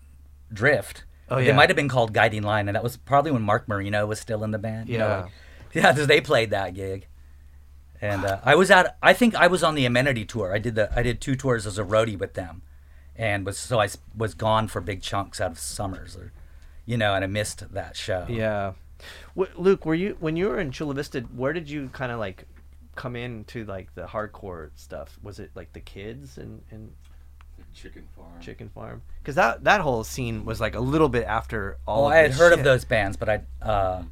Speaker 5: Drift.
Speaker 4: Oh, yeah.
Speaker 5: might have been called Guiding Line, and that was probably when Mark Marino was still in the band. you know,
Speaker 4: Yeah.
Speaker 5: like- (laughs) yeah, 'cause they played that gig. And uh, I was at. I think I was on the Amenity tour. I did the. I did two tours as a roadie with them, and was so I was gone for big chunks out of summers, or, you know, and I missed that show.
Speaker 4: Yeah. W- Luke, were you when you were in Chula Vista? Where did you kind of like come into like the hardcore stuff? Was it like the kids and and
Speaker 2: Chicken farm.
Speaker 4: Chicken Farm? Because that that whole scene was like a little bit after all. Of
Speaker 5: I had
Speaker 4: this
Speaker 5: heard of those bands, but I. Uh,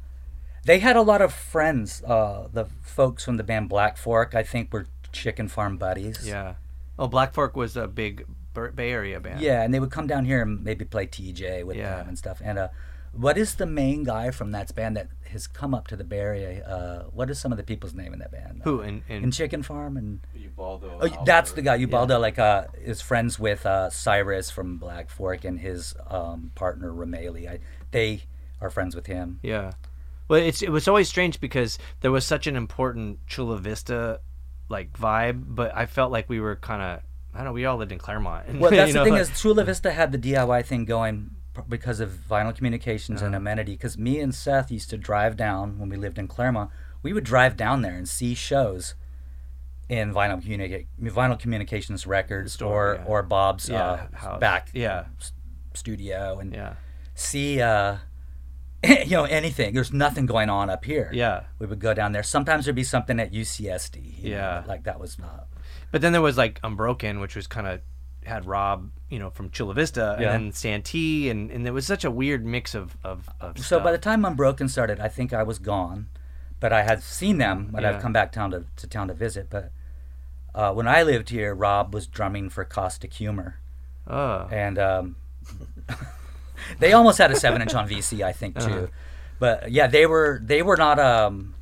Speaker 5: they had a lot of friends. Uh, the folks from the band Black Fork, I think, were Chicken Farm buddies.
Speaker 4: Yeah. Oh, Black Fork was a big Bay Area band.
Speaker 5: Yeah, and they would come down here and maybe play TJ with
Speaker 4: Yeah.
Speaker 5: them and stuff. And uh, what is the main guy from that band that has come up to the Bay Area? Uh, what is some of the people's name in that band?
Speaker 4: Who in in,
Speaker 5: In Chicken Farm and
Speaker 2: Ubaldo.
Speaker 5: oh, that's the guy. Ubaldo, like uh, is friends with uh, Cyrus from Black Fork and his um, partner Rameli. I, they are friends with him.
Speaker 4: Yeah. Well, it's it was always strange because there was such an important Chula Vista like vibe, but I felt like we were kind of I don't know. We all lived in Clairemont. and, (laughs)
Speaker 5: Well, that's the
Speaker 4: know,
Speaker 5: thing
Speaker 4: like-
Speaker 5: is, Chula Vista had the DIY thing going because of Vinyl Communications
Speaker 4: Uh-huh.
Speaker 5: and Amenity. Because me and Seth used to drive down when we lived in Clairemont. We would drive down there and see shows in Vinyl, Communica- Vinyl Communications records
Speaker 4: Store,
Speaker 5: or
Speaker 4: yeah.
Speaker 5: or Bob's
Speaker 4: Yeah,
Speaker 5: uh, back
Speaker 4: Yeah.
Speaker 5: studio and
Speaker 4: yeah,
Speaker 5: see uh, (laughs) you know anything. There's nothing going on up here.
Speaker 4: yeah.
Speaker 5: We would go down there. Sometimes there'd be something at UCSD. you know,
Speaker 4: Yeah.
Speaker 5: like that was not.
Speaker 4: But then there was like Unbroken, which was kind of had Rob, you know, from Chula Vista,
Speaker 5: Yeah.
Speaker 4: and then Santee, and and there was such a weird mix of of, of
Speaker 5: So by the
Speaker 4: stuff.
Speaker 5: time Unbroken started, I think I was gone, but I had seen them when
Speaker 4: Yeah.
Speaker 5: I've come back town to, to town to visit. But uh, when I lived here, Rob was drumming for Caustic Humor,
Speaker 4: oh,
Speaker 5: and um, (laughs) they almost had a seven inch on VC, I think too.
Speaker 4: Uh-huh.
Speaker 5: But yeah, they were they were not um,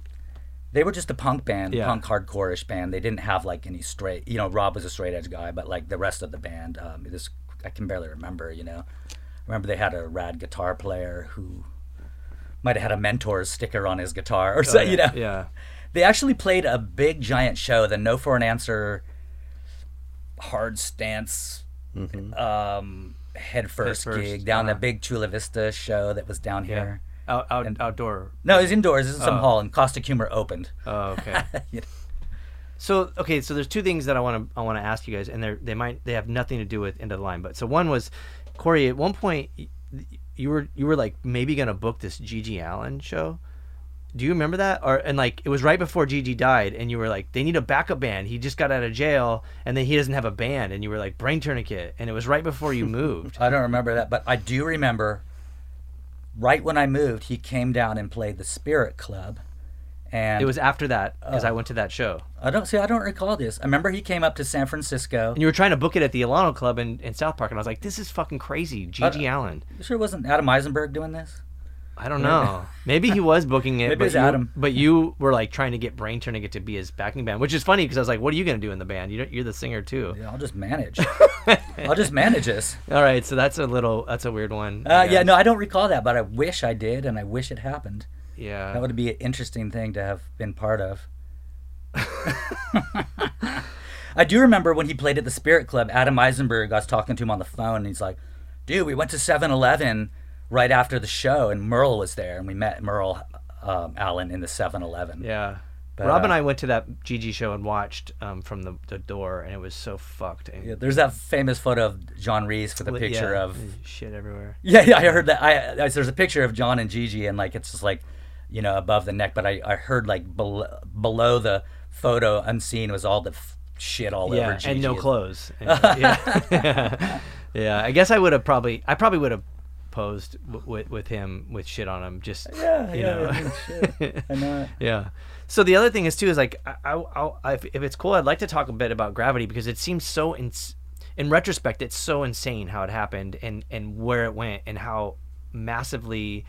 Speaker 5: they were just a punk band,
Speaker 4: Yeah.
Speaker 5: punk hardcore-ish band. They didn't have like any straight. You know, Rob was a straight edge guy, but like the rest of the band, um, this I can barely remember. You know, remember they had a rad guitar player who might have had a mentor's sticker on his guitar or so.
Speaker 4: Oh, yeah,
Speaker 5: You know,
Speaker 4: yeah,
Speaker 5: they actually played a big giant show, the No for an Answer hard stance um, head first
Speaker 4: Head
Speaker 5: gig down
Speaker 4: uh-huh.
Speaker 5: the big Chula Vista show that was down
Speaker 4: yeah.
Speaker 5: here.
Speaker 4: Out, out,
Speaker 5: And-
Speaker 4: outdoor.
Speaker 5: No, it was indoors. This is some
Speaker 4: Oh.
Speaker 5: hall, and Caustic Humor opened.
Speaker 4: Oh, okay. (laughs)
Speaker 5: You know.
Speaker 4: So okay, so there's two things that I want to I want to ask you guys, and they they might they have nothing to do with end of the line. But so one was, Corey, at one point you were you were like maybe gonna book this GG Allin show. Do you remember that? Or and like it was right before GG died, and you were like, they need a backup band. He just got out of jail, and then he doesn't have a band, and you were like, brain tourniquet, and it was right before you moved. (laughs)
Speaker 5: I don't remember that, but I do remember. Right when I moved, he came down and played the Spirit Club, and
Speaker 4: it was after that because I
Speaker 5: Oh.
Speaker 4: went to that show,
Speaker 5: I don't see. I don't recall this. I remember he came up to San Francisco.
Speaker 4: and you were trying to book it at the Alano Club in, in South Park, and I was like, this is fucking crazy, uh, GG Allin.
Speaker 5: You sure wasn't Adam Eisenberg doing this?
Speaker 4: I don't know. Maybe he was booking it,
Speaker 5: Maybe
Speaker 4: but
Speaker 5: it was
Speaker 4: you,
Speaker 5: Adam.
Speaker 4: but you were like trying to get Brain Tourniquet to be his backing band, which is funny because I was like, "What are you gonna do in the band? You you're the singer too."
Speaker 5: Yeah, I'll just manage. (laughs) I'll just manage this.
Speaker 4: All right, so that's a little that's a weird one.
Speaker 5: Uh, yeah, no, I don't recall that, but I wish I did, and I wish it happened.
Speaker 4: yeah.
Speaker 5: That would be an interesting thing to have been part of. (laughs) I do remember when he played at the Spirit Club, Adam Eisenberg, I was talking to him on the phone, and he's like, dude, we went to 7 Eleven right after the show, and Merle was there, and we met Merle um, Allin in the 7 Eleven.
Speaker 4: Yeah.
Speaker 5: But,
Speaker 4: Rob and
Speaker 5: uh,
Speaker 4: I went to that GG show and watched um, from the, the door, and it was so fucked. And
Speaker 5: Yeah, there's that famous photo of John Reis with
Speaker 4: a
Speaker 5: picture
Speaker 4: yeah,
Speaker 5: of.
Speaker 4: shit everywhere. (laughs)
Speaker 5: Yeah, yeah, I heard that. I, I there's a picture of John and GG, and like it's just like, you know, above the neck. But I, I heard like below, below the photo, unseen was all the f- shit all over
Speaker 4: Yeah,
Speaker 5: GG.
Speaker 4: and no clothes. (laughs) And, yeah. (laughs) yeah, I guess I would have probably, I probably would have posed w- with with him with shit on him. Just
Speaker 5: Yeah,
Speaker 4: you
Speaker 5: yeah,
Speaker 4: know.
Speaker 5: I mean, shit. (laughs) I know.
Speaker 4: yeah. So the other thing is too is like I, I, I if, if it's cool, I'd like to talk a bit about gravity because it seems so in in retrospect, it's so insane how it happened and and where it went and how massively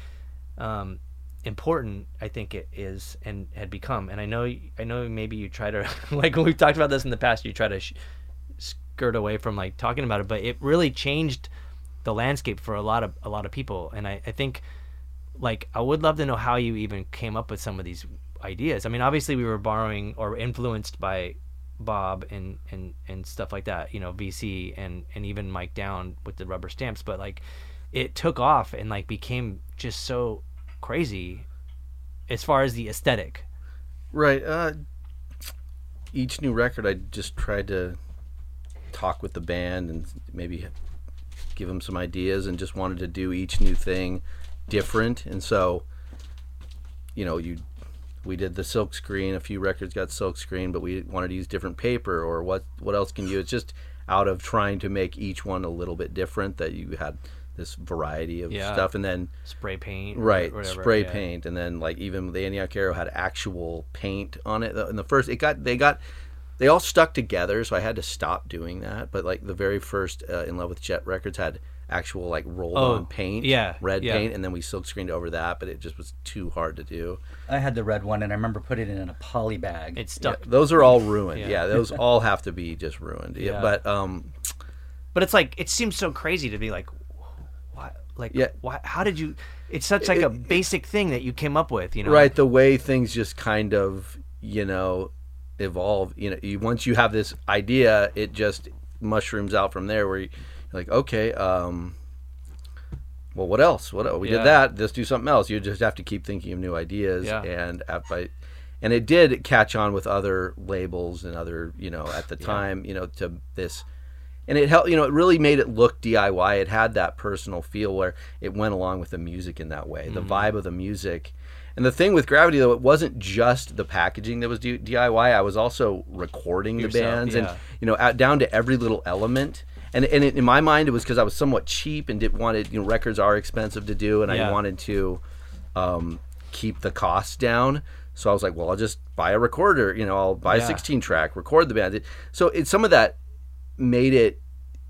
Speaker 4: um, important I think it is and had become. And I know I know maybe you try to (laughs) like when we've talked about this in the past, you try to sh- skirt away from like talking about it, but it really changed the landscape for a lot of a lot of people. And I, I think like I would love to know how you even came up with some of these ideas. I mean, obviously we were borrowing or influenced by Bob and and and stuff like that, you know, VC and and even Mike Down with the rubber stamps, but like it took off and like became just so crazy as far as the aesthetic.
Speaker 1: Right. Uh, each new record, I just tried to talk with the band and maybe give them some ideas, and just wanted to do each new thing different. And so, you know, you we did the silk screen. A few records got silk screen, but we wanted to use different paper or what what else can you? It's just out of trying to make each one a little bit different that you had this variety of
Speaker 4: Yeah.
Speaker 1: stuff, and then
Speaker 4: Spray paint, or
Speaker 1: right
Speaker 4: whatever,
Speaker 1: spray
Speaker 4: yeah.
Speaker 1: paint and then like even the Antioch Arrow had actual paint on it in the first it got they got they all stuck together so I had to stop doing that but like the very first uh, in love with Jet records had actual like rolled
Speaker 4: Oh,
Speaker 1: on paint
Speaker 4: yeah,
Speaker 1: red
Speaker 4: yeah.
Speaker 1: paint and then we silk screened over that but it just was too hard to do
Speaker 5: I had the red one, and I remember putting it in a poly bag.
Speaker 4: It
Speaker 1: Yeah,
Speaker 4: stuck.
Speaker 1: those are all ruined
Speaker 4: Yeah.
Speaker 1: yeah, those (laughs) all have to be just ruined yeah.
Speaker 4: Yeah.
Speaker 1: but um
Speaker 4: But it's like it seems so crazy to be like, why? Like,
Speaker 1: Yeah.
Speaker 4: why? How did you? It's such like a basic thing that you came up with, you know?
Speaker 1: right the way things just kind of you know evolve you know you, once you have this idea it just mushrooms out from there where you, you're like okay um well what else what we
Speaker 4: Yeah.
Speaker 1: did that let's do something else you just have to keep thinking of new ideas
Speaker 4: Yeah.
Speaker 1: and by and it did catch on with other labels and other you know at the time you know to this and it helped you know it really made it look diy it had that personal feel where it went along with the music in that way the
Speaker 4: Mm-hmm.
Speaker 1: vibe of the music and the thing with gravity though it wasn't just the packaging that was diy i was also recording the
Speaker 4: Yourself,
Speaker 1: bands and you know out, down to every little element. And, and it, in my mind it was because i was somewhat cheap and didn't wanted you know records are expensive to do and
Speaker 4: Yeah.
Speaker 1: i wanted to um, keep the costs down. So i was like well i'll just buy a recorder you know i'll buy
Speaker 4: Yeah.
Speaker 1: a 16 track record the band. So it, some of that made it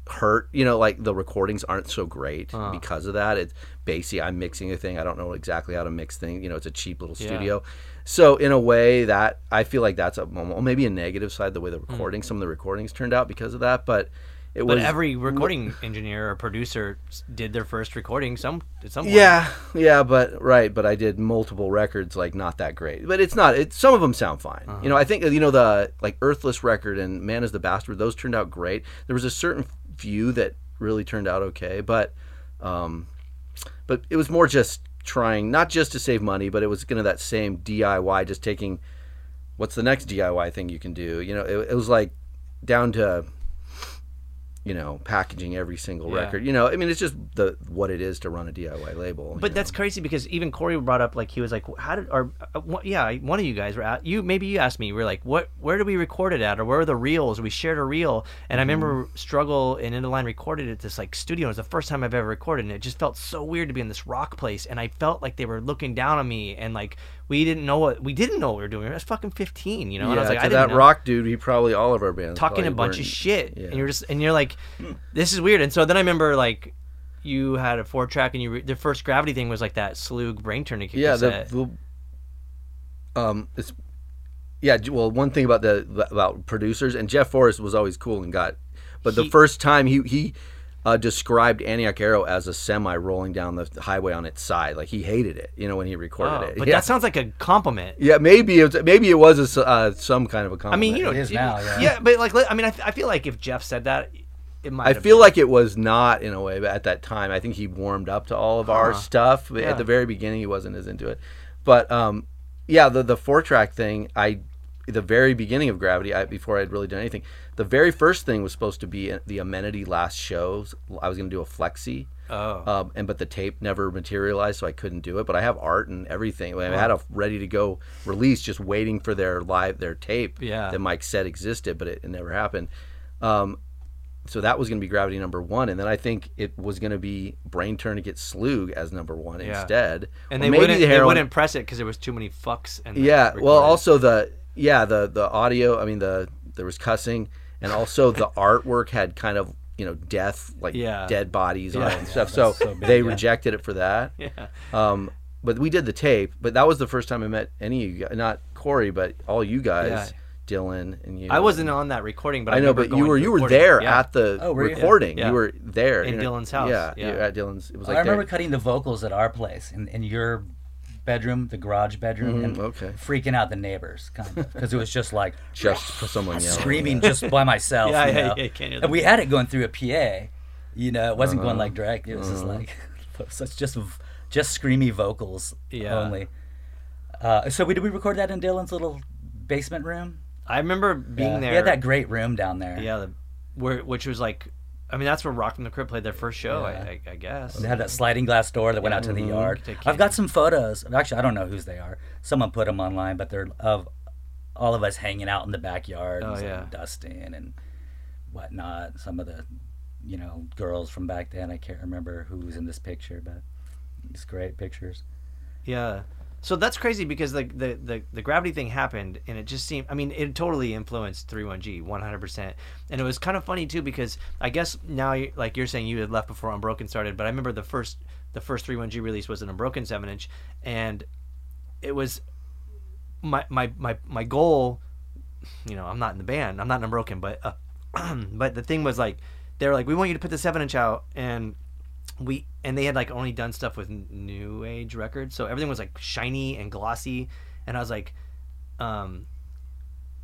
Speaker 1: hurt you know like the recordings aren't so great
Speaker 4: Uh.
Speaker 1: because of that it's basically i'm mixing a thing i don't know exactly how to mix things you know it's a cheap little
Speaker 4: Yeah.
Speaker 1: studio so in a way that i feel like that's a well, maybe a negative side the way the recording some of the recordings turned out because of that but it
Speaker 4: Hmm. But
Speaker 1: was
Speaker 4: every recording engineer or producer did their first recording some some
Speaker 1: yeah yeah but right but i did multiple records like not that great but it's not it some of them sound fine
Speaker 4: Uh-huh.
Speaker 1: you know i think you know the like earthless record and man is the bastard those turned out great there was a certain few that really turned out okay but um but it was more just trying not just to save money but it was gonna that same diy just taking what's the next diy thing you can do you know it, it was like down to you know packaging every single
Speaker 4: Yeah.
Speaker 1: record you know i mean it's just the what it is to run a diy label
Speaker 4: But that's
Speaker 1: know?
Speaker 4: crazy because even Corey brought up like he was like, how did or uh, wh- yeah, one of you guys were at you maybe you asked me we are like what where did we record it at or where are the reels? We shared a reel and I remember
Speaker 1: Mm-hmm.
Speaker 4: Struggle and Line recorded it at this like studio. It was the first time I've ever recorded and it just felt so weird to be in this rock place and I felt like they were looking down on me and like we didn't know what we didn't know what we were doing. I was fucking fifteen, you know.
Speaker 1: yeah,
Speaker 4: and I was like,
Speaker 1: to
Speaker 4: I
Speaker 1: that
Speaker 4: know
Speaker 1: rock dude he probably all of our bands
Speaker 4: talking a bunch of shit
Speaker 1: yeah.
Speaker 4: and you're just and you're like this is weird and so then i remember like you had a four track and you re- the first gravity thing was like that Slug brain tourniquet
Speaker 1: yeah, the, the um, it's yeah. Well, one thing about the about producers and Jeff Forrest was always cool and got, but the first time he he uh, described Antioch Arrow as a semi rolling down the highway on its side, like he hated it. You know when he recorded
Speaker 4: Oh,
Speaker 1: it.
Speaker 4: but
Speaker 1: yeah.
Speaker 4: that sounds like a compliment.
Speaker 1: yeah, maybe it was, maybe it was a s uh, some kind of a compliment.
Speaker 4: I mean, you know,
Speaker 5: It is
Speaker 4: it-
Speaker 5: now, yeah.
Speaker 4: but like, I mean, I, I feel like if Jeff said that, it might.
Speaker 1: I
Speaker 4: have
Speaker 1: feel
Speaker 4: been-
Speaker 1: like it was not in a way, but at that time, I think he warmed up to all of our
Speaker 4: Huh.
Speaker 1: stuff.
Speaker 4: Yeah.
Speaker 1: At the very beginning, he wasn't as into it. But um, yeah, the the four track thing, I the very beginning of Gravity, I, before I had really done anything, the very first thing was supposed to be the amenity last shows. I was going to do a flexi.
Speaker 4: Oh.
Speaker 1: Um, and but the tape never materialized, so I couldn't do it. But I have art and everything. I had a ready to go release, just waiting for their live their tape
Speaker 4: Yeah.
Speaker 1: that Mike said existed, but it, it never happened. Um, so that was going to be Gravity number one, and then I think it was going to be Brain Tourniquet Slug as number one
Speaker 4: Yeah.
Speaker 1: instead.
Speaker 4: and
Speaker 1: Or
Speaker 4: they
Speaker 1: maybe
Speaker 4: wouldn't,
Speaker 1: the
Speaker 4: they wouldn't press it because there was too many fucks. And
Speaker 1: Yeah, well, also the yeah the the audio. I mean the there was cussing, and also the (laughs) artwork had kind of you know death like
Speaker 4: Yeah.
Speaker 1: dead bodies on it and stuff. So,
Speaker 5: so big,
Speaker 1: they
Speaker 5: yeah.
Speaker 1: rejected it for that.
Speaker 4: Yeah.
Speaker 1: Um, but we did the tape. But that was the first time I met any of you guys, not Corey, but all you guys, Dylan and you.
Speaker 4: I wasn't on that recording, but I,
Speaker 1: I know, but you were you were there
Speaker 4: Yeah.
Speaker 1: at the
Speaker 5: Oh, were you?
Speaker 1: recording.
Speaker 4: Yeah.
Speaker 1: You were there
Speaker 4: In
Speaker 1: you know,
Speaker 4: Dylan's house,
Speaker 1: Yeah,
Speaker 4: yeah.
Speaker 1: at Dylan's. It was
Speaker 5: I
Speaker 1: like I
Speaker 5: remember
Speaker 1: there.
Speaker 5: cutting the vocals at our place in, in your bedroom, the garage bedroom, and
Speaker 1: Mm-hmm, okay.
Speaker 5: freaking out the neighbors, kind of, because it was just like (laughs)
Speaker 1: just for (laughs) someone yelling.
Speaker 5: screaming just by myself.
Speaker 4: Yeah,
Speaker 5: you know?
Speaker 4: yeah, you can't
Speaker 5: And we had it going through a PA. You know, it wasn't
Speaker 1: Uh-huh.
Speaker 5: going like direct. It was just like (laughs) such just just screamy vocals
Speaker 4: Yeah.
Speaker 5: only. Uh, so we did we record that in Dylan's little basement room?
Speaker 4: I remember being
Speaker 5: Yeah.
Speaker 4: there.
Speaker 5: He had that great room down there.
Speaker 4: Yeah, the, where which was like, I mean, that's where Rock from the Crypt played their first show. I, I, I guess.
Speaker 5: They had that sliding glass door that went out to the mm-hmm.
Speaker 4: yard.
Speaker 5: I've got some photos. Actually, I don't know whose they are. Someone put them online, but they're of all of us hanging out in the backyard,
Speaker 4: Oh,
Speaker 5: and
Speaker 4: yeah.
Speaker 5: dusting and whatnot. Some of the, you know, girls from back then. I can't remember who was in this picture, but it's great pictures.
Speaker 4: Yeah. So that's crazy because like the, the the gravity thing happened and it just seemed I mean it totally influenced 31G 100%. And it was kind of funny too because I guess now like you're saying you had left before Unbroken started, but I remember the first the first 31G release was an Unbroken 7 inch and it was my my my my goal you know, I'm not in the band. I'm not in Unbroken, but uh, (clears throat) but the thing was like they were like we want you to put the 7 inch out and we and they had like only done stuff with new age records so everything was like shiny and glossy and i was like um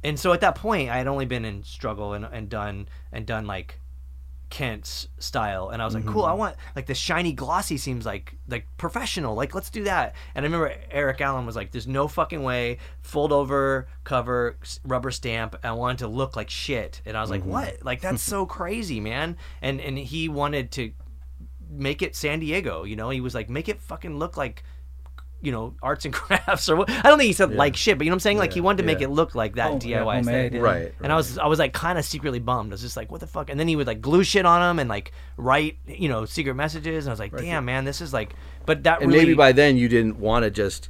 Speaker 4: and so at that point i had only been in struggle and, and done and done like kent's style and i was like cool i want like the shiny glossy seems like like professional like let's do that and i remember eric allen was like there's no fucking way fold over cover rubber stamp i wanted to look like shit and i was like what? Like that's so (laughs) crazy man and and he wanted to make it San Diego. You know, he was like, make it fucking look like, you know, arts and (laughs) crafts or what. I don't think he said like shit, but you know what I'm saying? like he wanted to make
Speaker 1: yeah.
Speaker 4: it look like that
Speaker 5: Oh,
Speaker 4: DIY
Speaker 5: yeah, homemade,
Speaker 4: aesthetic.
Speaker 1: Right.
Speaker 4: And I was I was like kind of secretly bummed. I was just like, what the fuck? And then he would like glue shit on them and like write, you know, secret messages. And I was like, damn man, this is like. But that
Speaker 1: and
Speaker 4: really
Speaker 1: maybe by then you didn't want to just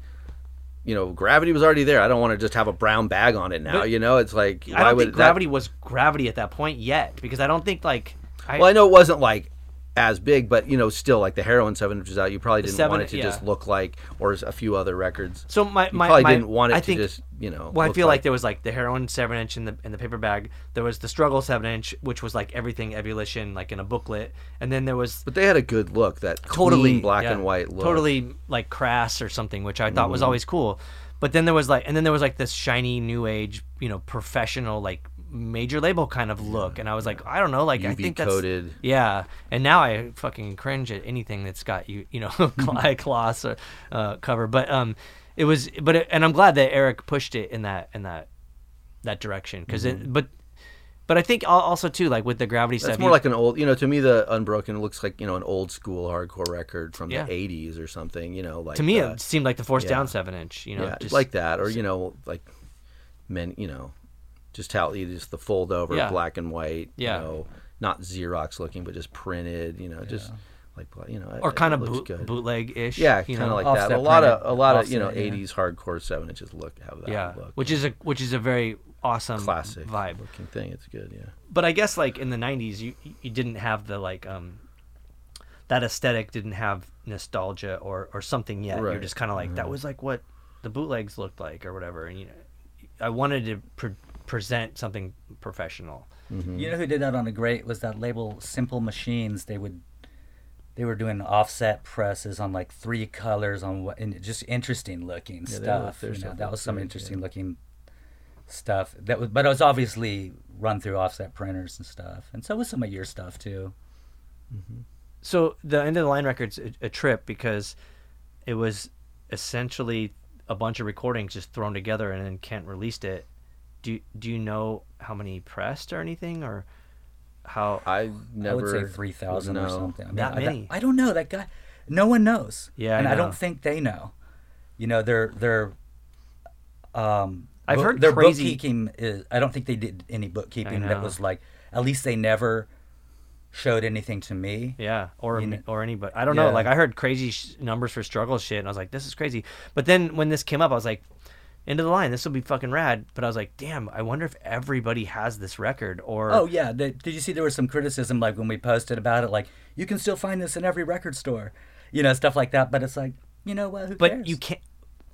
Speaker 1: you know gravity was already there i don't want to just have a brown bag on it now
Speaker 4: But-
Speaker 1: you know it's like
Speaker 4: I don't
Speaker 1: would
Speaker 4: think
Speaker 1: that-
Speaker 4: gravity was gravity at that point yet because I don't think like. I,
Speaker 1: well i know it wasn't like as big but you know still like the heroin seven inches out you probably didn't
Speaker 4: seven-
Speaker 1: want it to
Speaker 4: yeah.
Speaker 1: just look like or a few other records
Speaker 4: so my
Speaker 1: you
Speaker 4: my,
Speaker 1: probably
Speaker 4: my-
Speaker 1: didn't want it
Speaker 4: I
Speaker 1: to
Speaker 4: think,
Speaker 1: just you know
Speaker 4: Well, I feel like, there was like the heroin seven inch in the in the paper bag. There was the struggle seven inch, which was like everything ebullition, like in a booklet. And then there was
Speaker 1: but they had a good look that
Speaker 4: totally
Speaker 1: black
Speaker 4: yeah,
Speaker 1: and white look Mm-hmm.
Speaker 4: totally like crass or something, which I thought was always cool. But then there was like, and then there was like this shiny new age, you know, professional like major label kind of look, and I was like, I don't know, like I
Speaker 1: UV
Speaker 4: think that's
Speaker 1: coated.
Speaker 4: yeah. And now I fucking cringe at anything that's got you, you know, (laughs) (laughs) gloss or uh, cover. But um, it was, but it, and I'm glad that Eric pushed it in that in that that direction because
Speaker 1: Mm-hmm.
Speaker 4: it, but. But I think also too, like with the gravity
Speaker 1: That's
Speaker 4: stuff,
Speaker 1: more
Speaker 4: you-
Speaker 1: like an old, you know, to me the Unbroken looks like you know an old school hardcore record from
Speaker 4: Yeah.
Speaker 1: the '80s or something. You know, like
Speaker 4: to me it seemed like the Force
Speaker 1: yeah.
Speaker 4: Down seven inch. You know,
Speaker 1: yeah,
Speaker 4: just
Speaker 1: like that, or you know, like men, you know, just how you just the fold over,
Speaker 4: Yeah.
Speaker 1: black and white.
Speaker 4: Yeah.
Speaker 1: you know, not Xerox looking, but just printed. You know, just like you know,
Speaker 4: or
Speaker 1: it-
Speaker 4: kind
Speaker 1: it
Speaker 4: of boot, bootleg ish.
Speaker 1: Yeah,
Speaker 4: you
Speaker 1: kind of
Speaker 4: know?
Speaker 1: like that. A lot of a lot of you know
Speaker 5: offset, yeah.
Speaker 1: '80s hardcore seven inches look have that
Speaker 4: yeah,
Speaker 1: look.
Speaker 4: which is a which is a very awesome
Speaker 1: classic
Speaker 4: vibe.
Speaker 1: looking thing. It's good. Yeah.
Speaker 4: But I guess like in the '90s, you you didn't have the like um that aesthetic didn't have nostalgia or or something yet. You're just kind of like that was like what the bootlegs looked like or whatever. And you know, I wanted to pre- present something professional.
Speaker 5: You know who did that on a great was that label Simple Machines. They would they were doing offset presses on like three colors on what and just interesting looking
Speaker 1: Yeah,
Speaker 5: stuff.
Speaker 1: look-
Speaker 5: you know, that was some interesting
Speaker 1: yeah.
Speaker 5: looking stuff. That was but it was obviously run through offset printers and stuff. And so was some of your stuff too.
Speaker 4: So the end of the line record's a, a trip because it was essentially a bunch of recordings just thrown together and then Kent released it. Do do you know how many pressed or anything or how?
Speaker 1: I never
Speaker 5: I would say three thousand or something. I mean,
Speaker 4: That many?
Speaker 5: I don't know that guy. No one knows.
Speaker 4: Yeah, I
Speaker 5: and I,
Speaker 4: know.
Speaker 5: don't think they know. You know, they're they're. Um,
Speaker 4: I've
Speaker 5: book-
Speaker 4: heard
Speaker 5: their
Speaker 4: crazy-
Speaker 5: bookkeeping is. I don't think they did any bookkeeping that was like. At least they never showed anything to me.
Speaker 4: Yeah, or
Speaker 5: You know-
Speaker 4: or anybody. I don't know. Like I heard crazy sh- numbers for struggle shit, and I was like, "This is crazy." But then when this came up, I was like, "End of the line. This will be fucking rad." But I was like, "Damn, I wonder if everybody has this record or."
Speaker 5: Oh yeah, the, did you see there was some criticism like when we posted about it, like you can still find this in every record store, you know, stuff like that. But it's like, you know what? Who
Speaker 4: but
Speaker 5: cares?
Speaker 4: you can't.